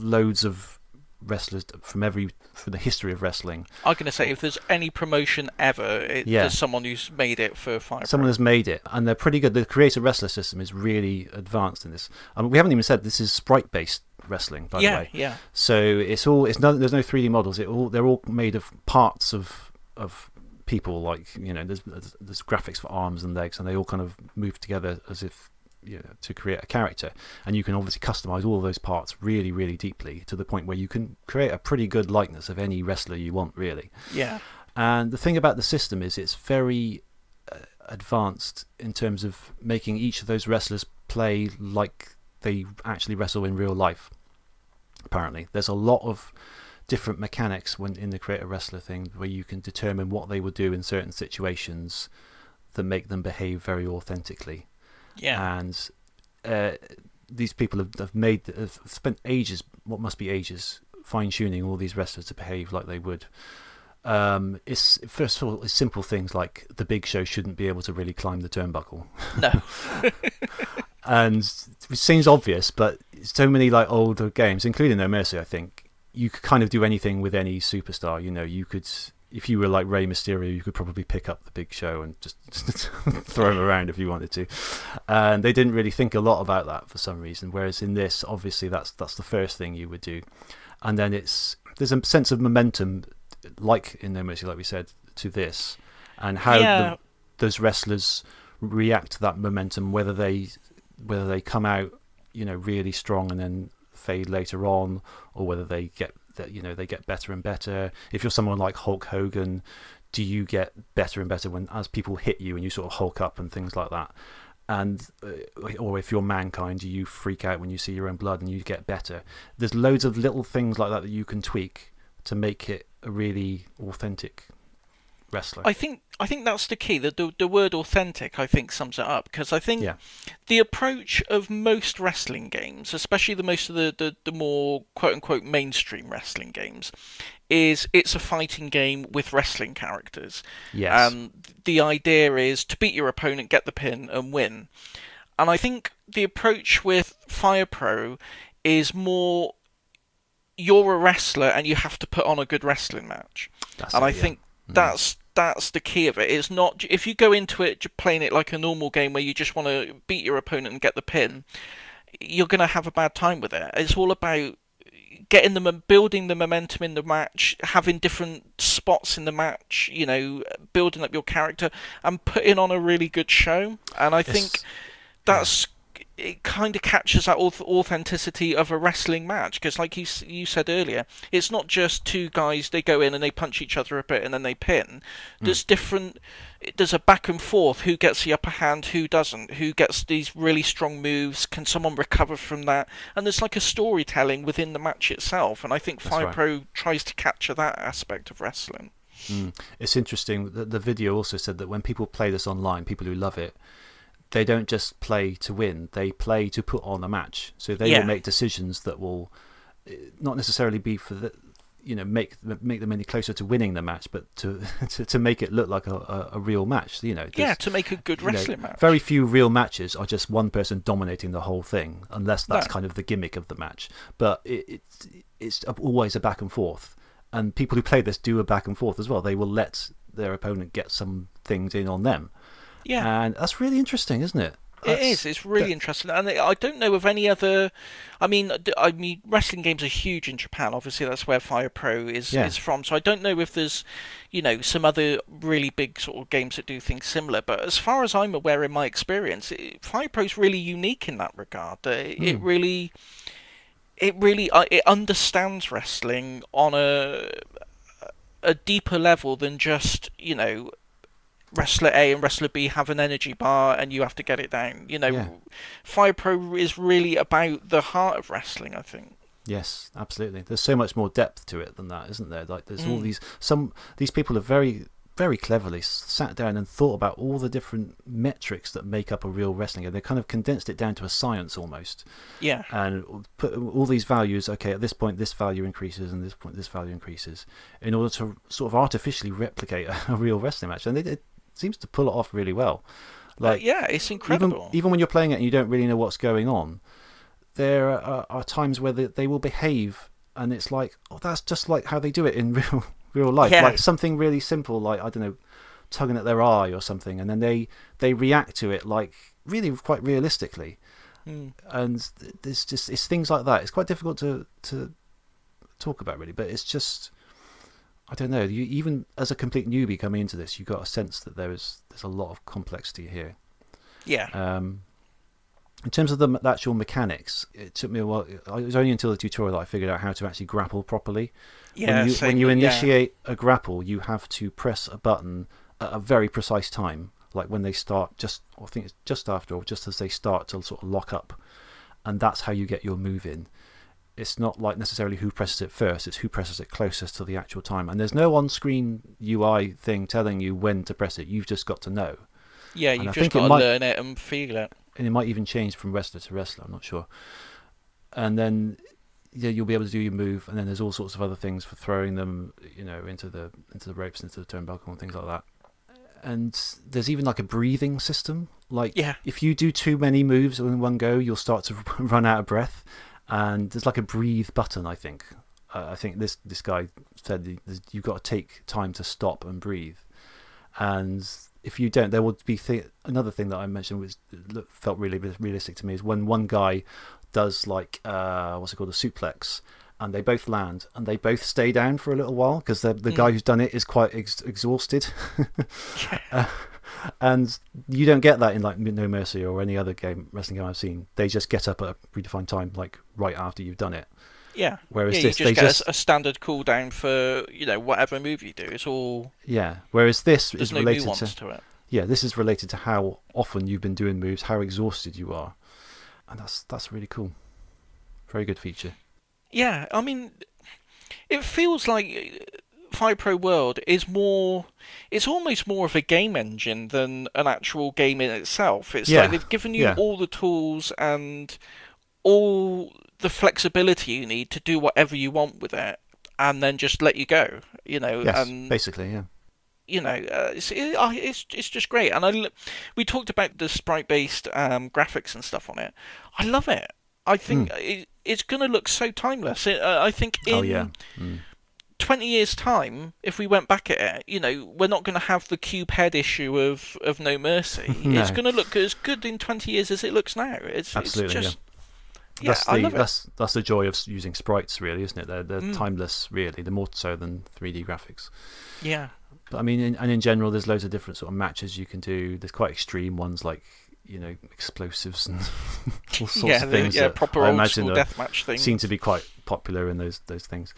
loads of wrestlers from every from the history of wrestling. I'm going to say if there's any promotion ever, it, Yeah. there's someone who's made it for Fire. Someone has made it, and they're pretty good. The creator wrestler system is really advanced in this. I mean, we haven't even said this is sprite based wrestling, by yeah, the way. yeah. So it's all it's no there's no 3D models. It all they're all made of parts of of people. Like you know, there's, there's graphics for arms and legs, and they all kind of move together as if you know, to create a character. And you can obviously customize all of those parts really, really deeply to the point where you can create a pretty good likeness of any wrestler you want, really. Yeah. And the thing about the system is it's very uh, advanced in terms of making each of those wrestlers play like they actually wrestle in real life. Apparently, there's a lot of different mechanics when in the create a wrestler thing where you can determine what they would do in certain situations that make them behave very authentically. Yeah. And uh, these people have, have made have spent ages, what must be ages, fine tuning all these wrestlers to behave like they would. Um, it's first of all, it's simple things like the Big Show shouldn't be able to really climb the turnbuckle, no. and it seems obvious, but so many like older games, including No Mercy, I think you could kind of do anything with any superstar. You know, you could if you were like Rey Mysterio, you could probably pick up the Big Show and just throw him around if you wanted to. And they didn't really think a lot about that for some reason. Whereas in this, obviously, that's that's the first thing you would do, and then it's there's a sense of momentum, like in No Mercy, like we said, to this, and how Yeah. the, those wrestlers react to that momentum, whether they whether they come out, you know, really strong and then fade later on, or whether they get that you know they get better and better. If you're someone like Hulk Hogan, do you get better and better when as people hit you and you sort of hulk up and things like that? And uh, or if you're Mankind, do you freak out when you see your own blood and you get better? There's loads of little things like that that you can tweak to make it a really authentic wrestler. I think I think that's the key. The, the the word authentic I think sums it up because I think Yeah. the approach of most wrestling games, especially the most of the, the, the more quote unquote mainstream wrestling games, is it's a fighting game with wrestling characters. Yes. And the idea is to beat your opponent, get the pin, and win. And I think the approach with Fire Pro is more you're a wrestler and you have to put on a good wrestling match. That's and it, I yeah. Mm. think that's that's the key of it. It's not if you go into it playing it like a normal game where you just want to beat your opponent and get the pin, you're going to have a bad time with it. It's all about getting them mom- building the momentum in the match, having different spots in the match, you know, building up your character and putting on a really good show. And I think that's it kind of captures that authenticity of a wrestling match because like you you said earlier it's not just two guys they go in and they punch each other a bit and then they pin. Hmm. There's different there's a back and forth who gets the upper hand who doesn't who gets these really strong moves can someone recover from that? And there's like a storytelling within the match itself and i think fire right. pro tries to capture that aspect of wrestling. Hmm. It's interesting that the video also said that when people play this online, people who love it, they don't just play to win; they play to put on a match. So they Yeah. will make decisions that will eh, not necessarily be for the you know make make them any closer to winning the match, but to to, to make it look like a, a, a real match. You know, Yeah, to make a good you know, wrestling match. Very few real matches are just one person dominating the whole thing, unless that's No. kind of the gimmick of the match. But it, it's it's always a back and forth, and people who play this do a back and forth as well. They will let their opponent get some things in on them, yeah. and that's really interesting, isn't it? It That's- is. It's really interesting, and I don't know of any other. I mean, I mean, wrestling games are huge in Japan. Obviously, that's where Fire Pro is Yeah. is from. So I don't know if there's, you know, some other really big sort of games that do things similar. But as far as I'm aware, in my experience, it, Fire Pro is really unique in that regard. Uh, It Hmm. really, it really, uh, it understands wrestling on a a deeper level than just you know wrestler A and wrestler B have an energy bar and you have to get it down. You know, Yeah. Fire Pro is really about the heart of wrestling. I think. Yes, absolutely. There's so much more depth to it than that, isn't there? Like there's all Mm. these some these people have very very cleverly sat down and thought about all the different metrics that make up a real wrestling game. They kind of condensed it down to a science almost, Yeah. and put all these values. Okay, at this point this value increases, and this point this value increases, in order to sort of artificially replicate a, real wrestling match. And it, it seems to pull it off really well. Like, Uh, yeah, it's even incredible. even when you're playing it and you don't really know what's going on, there are, are times where they, they will behave, and it's like, oh, that's just like how they do it in real real life. Yeah. Like something really simple, like I don't know, tugging at their eye or something, and then they they react to it like really quite realistically. Mm. And th- there's just it's things like that. It's quite difficult to to talk about really, but it's just. I don't know. You, even as a complete newbie coming into this, you got a sense that there is there's a lot of complexity here. Yeah. Um, in terms of the, actual mechanics, it took me a while. It was only until the tutorial that I figured out how to actually grapple properly. yeah. when you, same, when you yeah. initiate a grapple, you have to press a button at a very precise time, like when they start just, I think it's just after or just as they start to sort of lock up, and that's how you get your move in. It's not like necessarily who presses it first; it's who presses it closest to the actual time. And there's no on-screen UI thing telling you when to press it. You've just got to know. Yeah, you've just got to might- learn it and feel it. and it might even change from wrestler to wrestler. I'm not sure. And then yeah, you'll be able to do your move, and then there's all sorts of other things for throwing them, you know, into the into the ropes, into the turnbuckle, and things like that. And there's even like a breathing system. Like Yeah. if you do too many moves in one go, you'll start to run out of breath. And there's like a breathe button. I think. Uh, I think this this guy said you've got to take time to stop and breathe. And if you don't, there will be th- another thing that I mentioned which felt really realistic to me is when one guy does like uh, what's it called a suplex, and they both land and they both stay down for a little while because the the guy who's done it is quite ex- exhausted, Uh, and you don't get that in like No Mercy or any other game wrestling game I've seen. They just get up at a predefined time, like right after you've done it. Yeah. Whereas yeah, this, you they just get a just standard cooldown for you know whatever move you do. It's all yeah. Whereas this there's is no related to to it. yeah, this is related to how often you've been doing moves, how exhausted you are, and that's that's really cool. Very good feature. Yeah, I mean, it feels like Fire Pro World is more. It's almost more of a game engine than an actual game in itself. It's Yeah, like they've given you yeah. all the tools and all the flexibility you need to do whatever you want with it, and then just let you go. You know, Yes, and basically, yeah. you know, uh, it's, it, uh, it's it's just great. And I, we talked about the sprite-based um, graphics and stuff on it. I love it. I think it, it's going to look so timeless. It, uh, I think in Hmm. oh yeah. Mm. 20 years' time, if we went back at it, you know, we're not going to have the cube head issue of, of No Mercy. No. It's going to look as good in 20 years as it looks now. It's, Absolutely, it's just. Yeah, that's I the love it. that's that's the joy of using sprites, really, isn't it? They're they're Mm. timeless, really. They're more so than 3D graphics. Yeah. But I mean, in, and in general, there's loads of different sort of matches you can do. There's quite extreme ones like you know explosives and all sorts yeah, of the, things. yeah, proper I old school deathmatch thing. seem to be quite popular in those those things.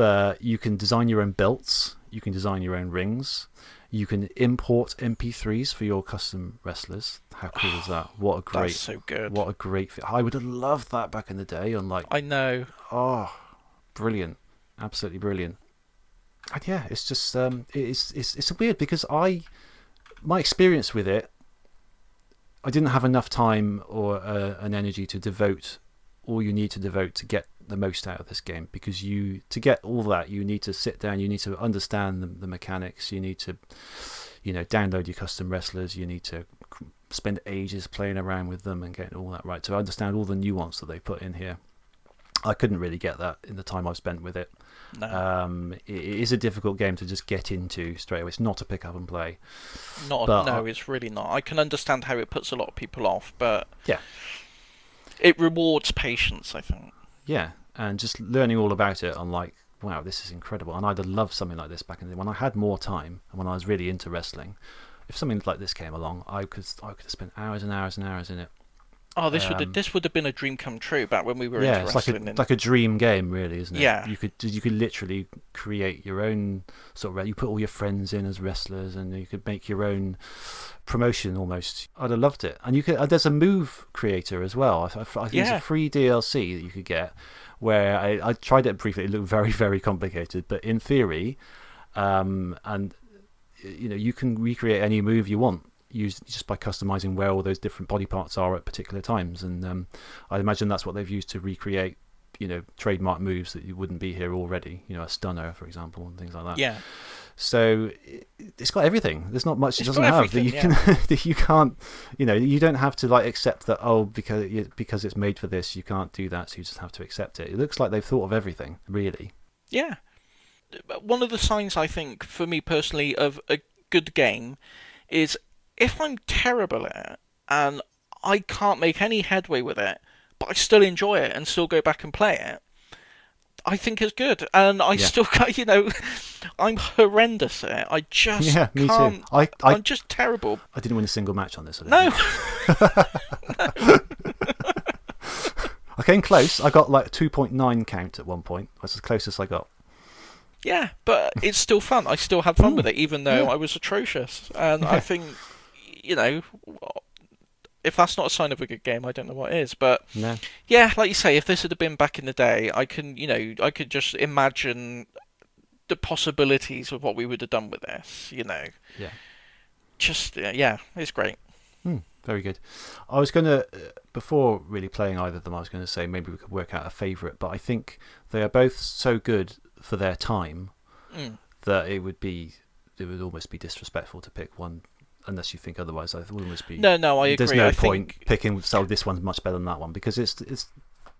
But you can design your own belts. You can design your own rings. You can import MP3s for your custom wrestlers. How cool is that? What a great, That's so good. what a great! I would have loved that back in the day. On like, I know. oh, brilliant, absolutely brilliant. And yeah, it's just um, it's it's it's weird because I, my experience with it I didn't have enough time or uh, an energy to devote all you need to devote to get the most out of this game because you to get all that you need to sit down you need to understand the, the mechanics you need to you know download your custom wrestlers you need to spend ages playing around with them and getting all that right to understand all the nuance that they put in here i couldn't really get that in the time i've spent with it No. um, it, it is a difficult game to just get into straight away it's not a pick up and play not but no, I- it's really not. I can understand how it puts a lot of people off, but Yeah. it rewards patience. I think. Yeah, and just learning all about it, I'm like, wow, this is incredible. And I'd have loved something like this back in the when I had more time and when I was really into wrestling. If something like this came along, I could I could have spent hours and hours and hours in it. Oh, this would Um, have, this would have been a dream come true back when we were yeah, it's like a like a dream game, really, isn't it? Yeah. you could you could literally create your own sort of. You put all your friends in as wrestlers, and you could make your own promotion almost. I'd have loved it. And you could. Uh, there's a move creator as well. I, I, I think Yeah. there's a free DLC that you could get. Where I, I tried it briefly. It looked very very complicated, but in theory, um, and you know you can recreate any move you want use just by customizing where all those different body parts are at particular times. And um, i imagine that's what they've used to recreate you know trademark moves that you wouldn't be here already you know a stunner for example and things like that. Yeah, so it- it's got everything. There's not much it doesn't have that you everything, can that you can't you know you don't have to like accept that oh because because it's made for this you can't do that so you just have to accept it. It looks like they've thought of everything really. Yeah. One of the signs I think, for me personally, of a good game is if I'm terrible at it and I can't make any headway with it, but I still enjoy it and still go back and play it. I think it's good, and I Yeah. still, got- you know, I'm horrendous at it. I just Yeah, me too. can't. I- I- am just terrible. i didn't win a single match on this don't No. I came close. I got like a 2.9 count at one point. That's as close as I got. Yeah, but it's still fun. I still had fun hmm. with it, even though Yeah. I was atrocious. And Yeah. I think, you know, if that's not a sign of a good game, I don't know what is. But No. yeah, like you say, if this had been back in the day, I can, you know, I could just imagine the possibilities of what we would have done with this. You know, Yeah. just uh, yeah, it's great. Hmm, very good. I was going to, before really playing either of them, I was going to say maybe we could work out a favourite, but I think they are both so good for their time Mm. that it would be, it would almost be disrespectful to pick one unless you think otherwise. I would almost be. No, no, I agree. There's no I point think picking, so this one's much better than that one because it's, it's,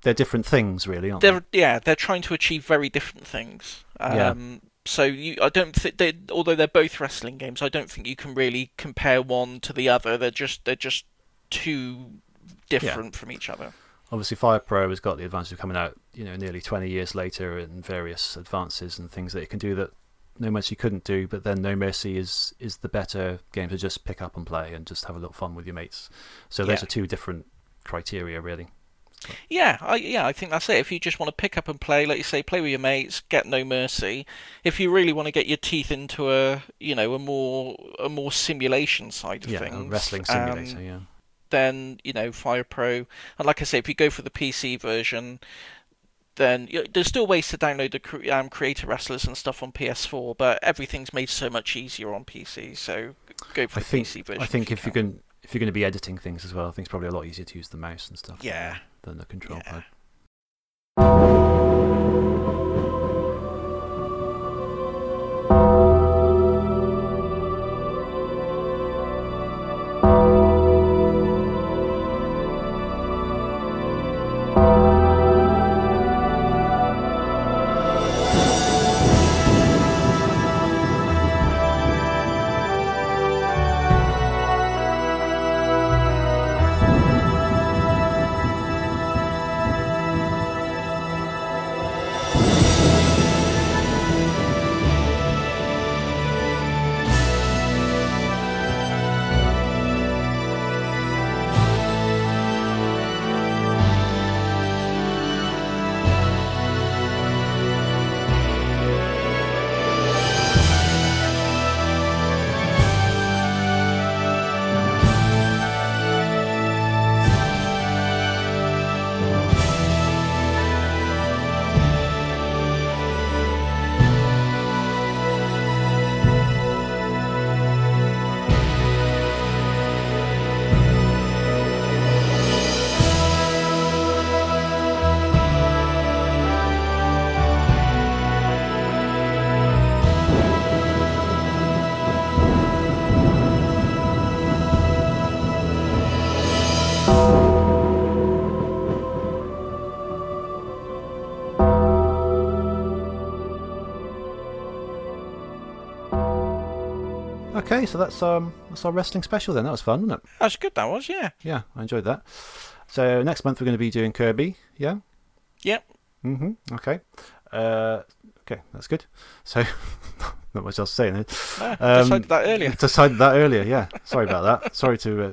they're different things really, aren't they're yeah, they're trying to achieve very different things. Yeah. Um, So you, I don't think they, although they're both wrestling games, I don't think you can really compare one to the other. They're just they're just too different from each other. obviously Fire Pro has got the advantage of coming out, you know, nearly 20 years later and various advances and things that it can do that No Mercy couldn't do. But then No Mercy is is the better game to just pick up and play and just have a little fun with your mates. So those Yeah. are two different criteria, really. Yeah, I, yeah, I think that's it. If you just want to pick up and play, like you say, play with your mates, get no mercy. If you really want to get your teeth into a, you know, a more a more simulation side of yeah, a things, wrestling um, simulator. yeah, then you know Fire Pro, and like I say, if you go for the PC version, then you there's still ways to download the um, creator wrestlers and stuff on PS4, but everything's made so much easier on PC. So go for I the think PC version. I think if you can if you're going to be editing things as well, I think it's probably a lot easier to use the mouse and stuff. than- Yeah. than the control Yeah. pad. Okay, so that's um that's our wrestling special then. That was fun, wasn't it? That's good. That was, yeah. Yeah, I enjoyed that. So next month we're going to be doing Kirby. Yeah. Yep. Mhm. Okay. Uh, okay, that's good. So not much else to say. No, Um, decided that earlier. Decided that earlier. Yeah. Sorry about that. Sorry to. Uh,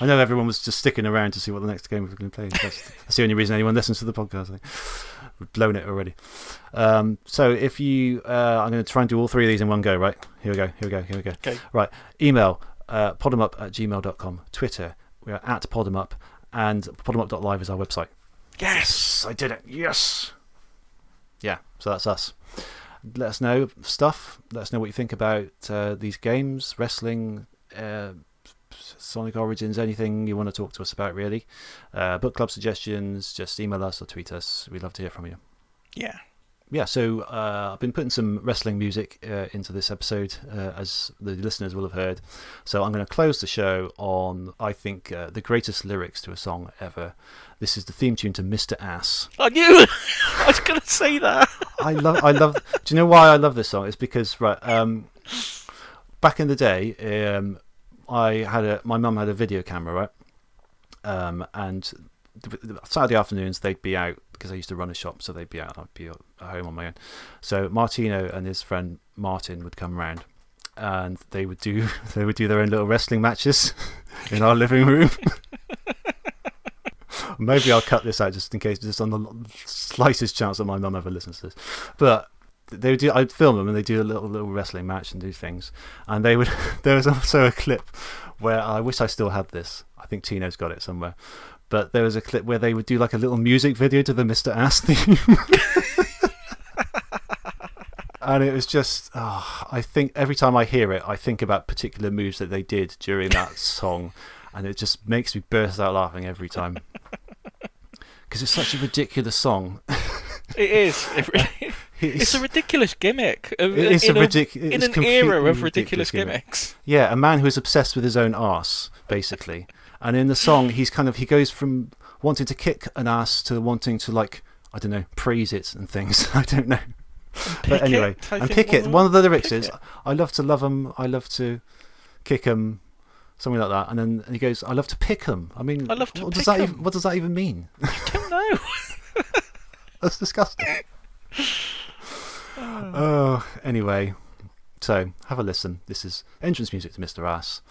I know everyone was just sticking around to see what the next game we were going to play. That's, that's the only reason anyone listens to the podcast. We've blown it already. Um, so if you, uh, I'm going to try and do all three of these in one go. Right. Here we go. Here we go. Here we go. Okay. Right. Email uh, podemup at gmail.com. Twitter, we're at podemup. And podemup.live is our website. Yes. I did it. Yes. Yeah, so that's us. Let us know stuff. Let us know what you think about uh, these games, wrestling, uh, Sonic Origins, anything you want to talk to us about, really. Uh, book club suggestions, just email us or tweet us. We'd love to hear from you. Yeah. Yeah, so uh, I've been putting some wrestling music uh, into this episode, uh, as the listeners will have heard. So I'm going to close the show on, I think, uh, the greatest lyrics to a song ever. This is the theme tune to Mr. Ass. I knew. I was going to say that. I love. I love. Do you know why I love this song? It's because right. Um, back in the day, um, I had a. My mum had a video camera, right? Um, and Saturday afternoons they'd be out because I used to run a shop, so they'd be out. I'd be at home on my own. So Martino and his friend Martin would come round, and they would do. They would do their own little wrestling matches in our living room. Maybe I'll cut this out just in case, just on the slightest chance that my mum ever listens to this. But they would do. I'd film them and they do a little little wrestling match and do things. And they would. There was also a clip where I wish I still had this. I think Tino's got it somewhere. But there was a clip where they would do like a little music video to the Mr. Ass theme. and it was just, oh, I think every time I hear it, I think about particular moves that they did during that song, and it just makes me burst out laughing every time. Because it's such a ridiculous song. It is. It really, it's a ridiculous gimmick. Of, It is in a ridic- In an era of ridiculous ridiculous gimmick. gimmicks. Yeah, a man who is obsessed with his own ass, basically. And in the song, he's kind of he goes from wanting to kick an ass to wanting to like I don't know praise it and things. I don't know. Pick but anyway, it, and pick it. one of the lyrics is, it. "I love to love 'em, I love to kick 'em," something like that. And then he goes, "I love to pick 'em." I mean, I love to what does that 'em. even, what does that even mean? I don't know. That's disgusting. oh, anyway, so have a listen. This is entrance music to Mr. Ass,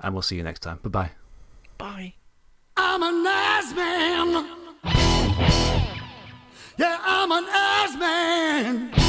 and we'll see you next time. Bye bye. Bye. I'm a nice man. Yeah, I'm an ass man.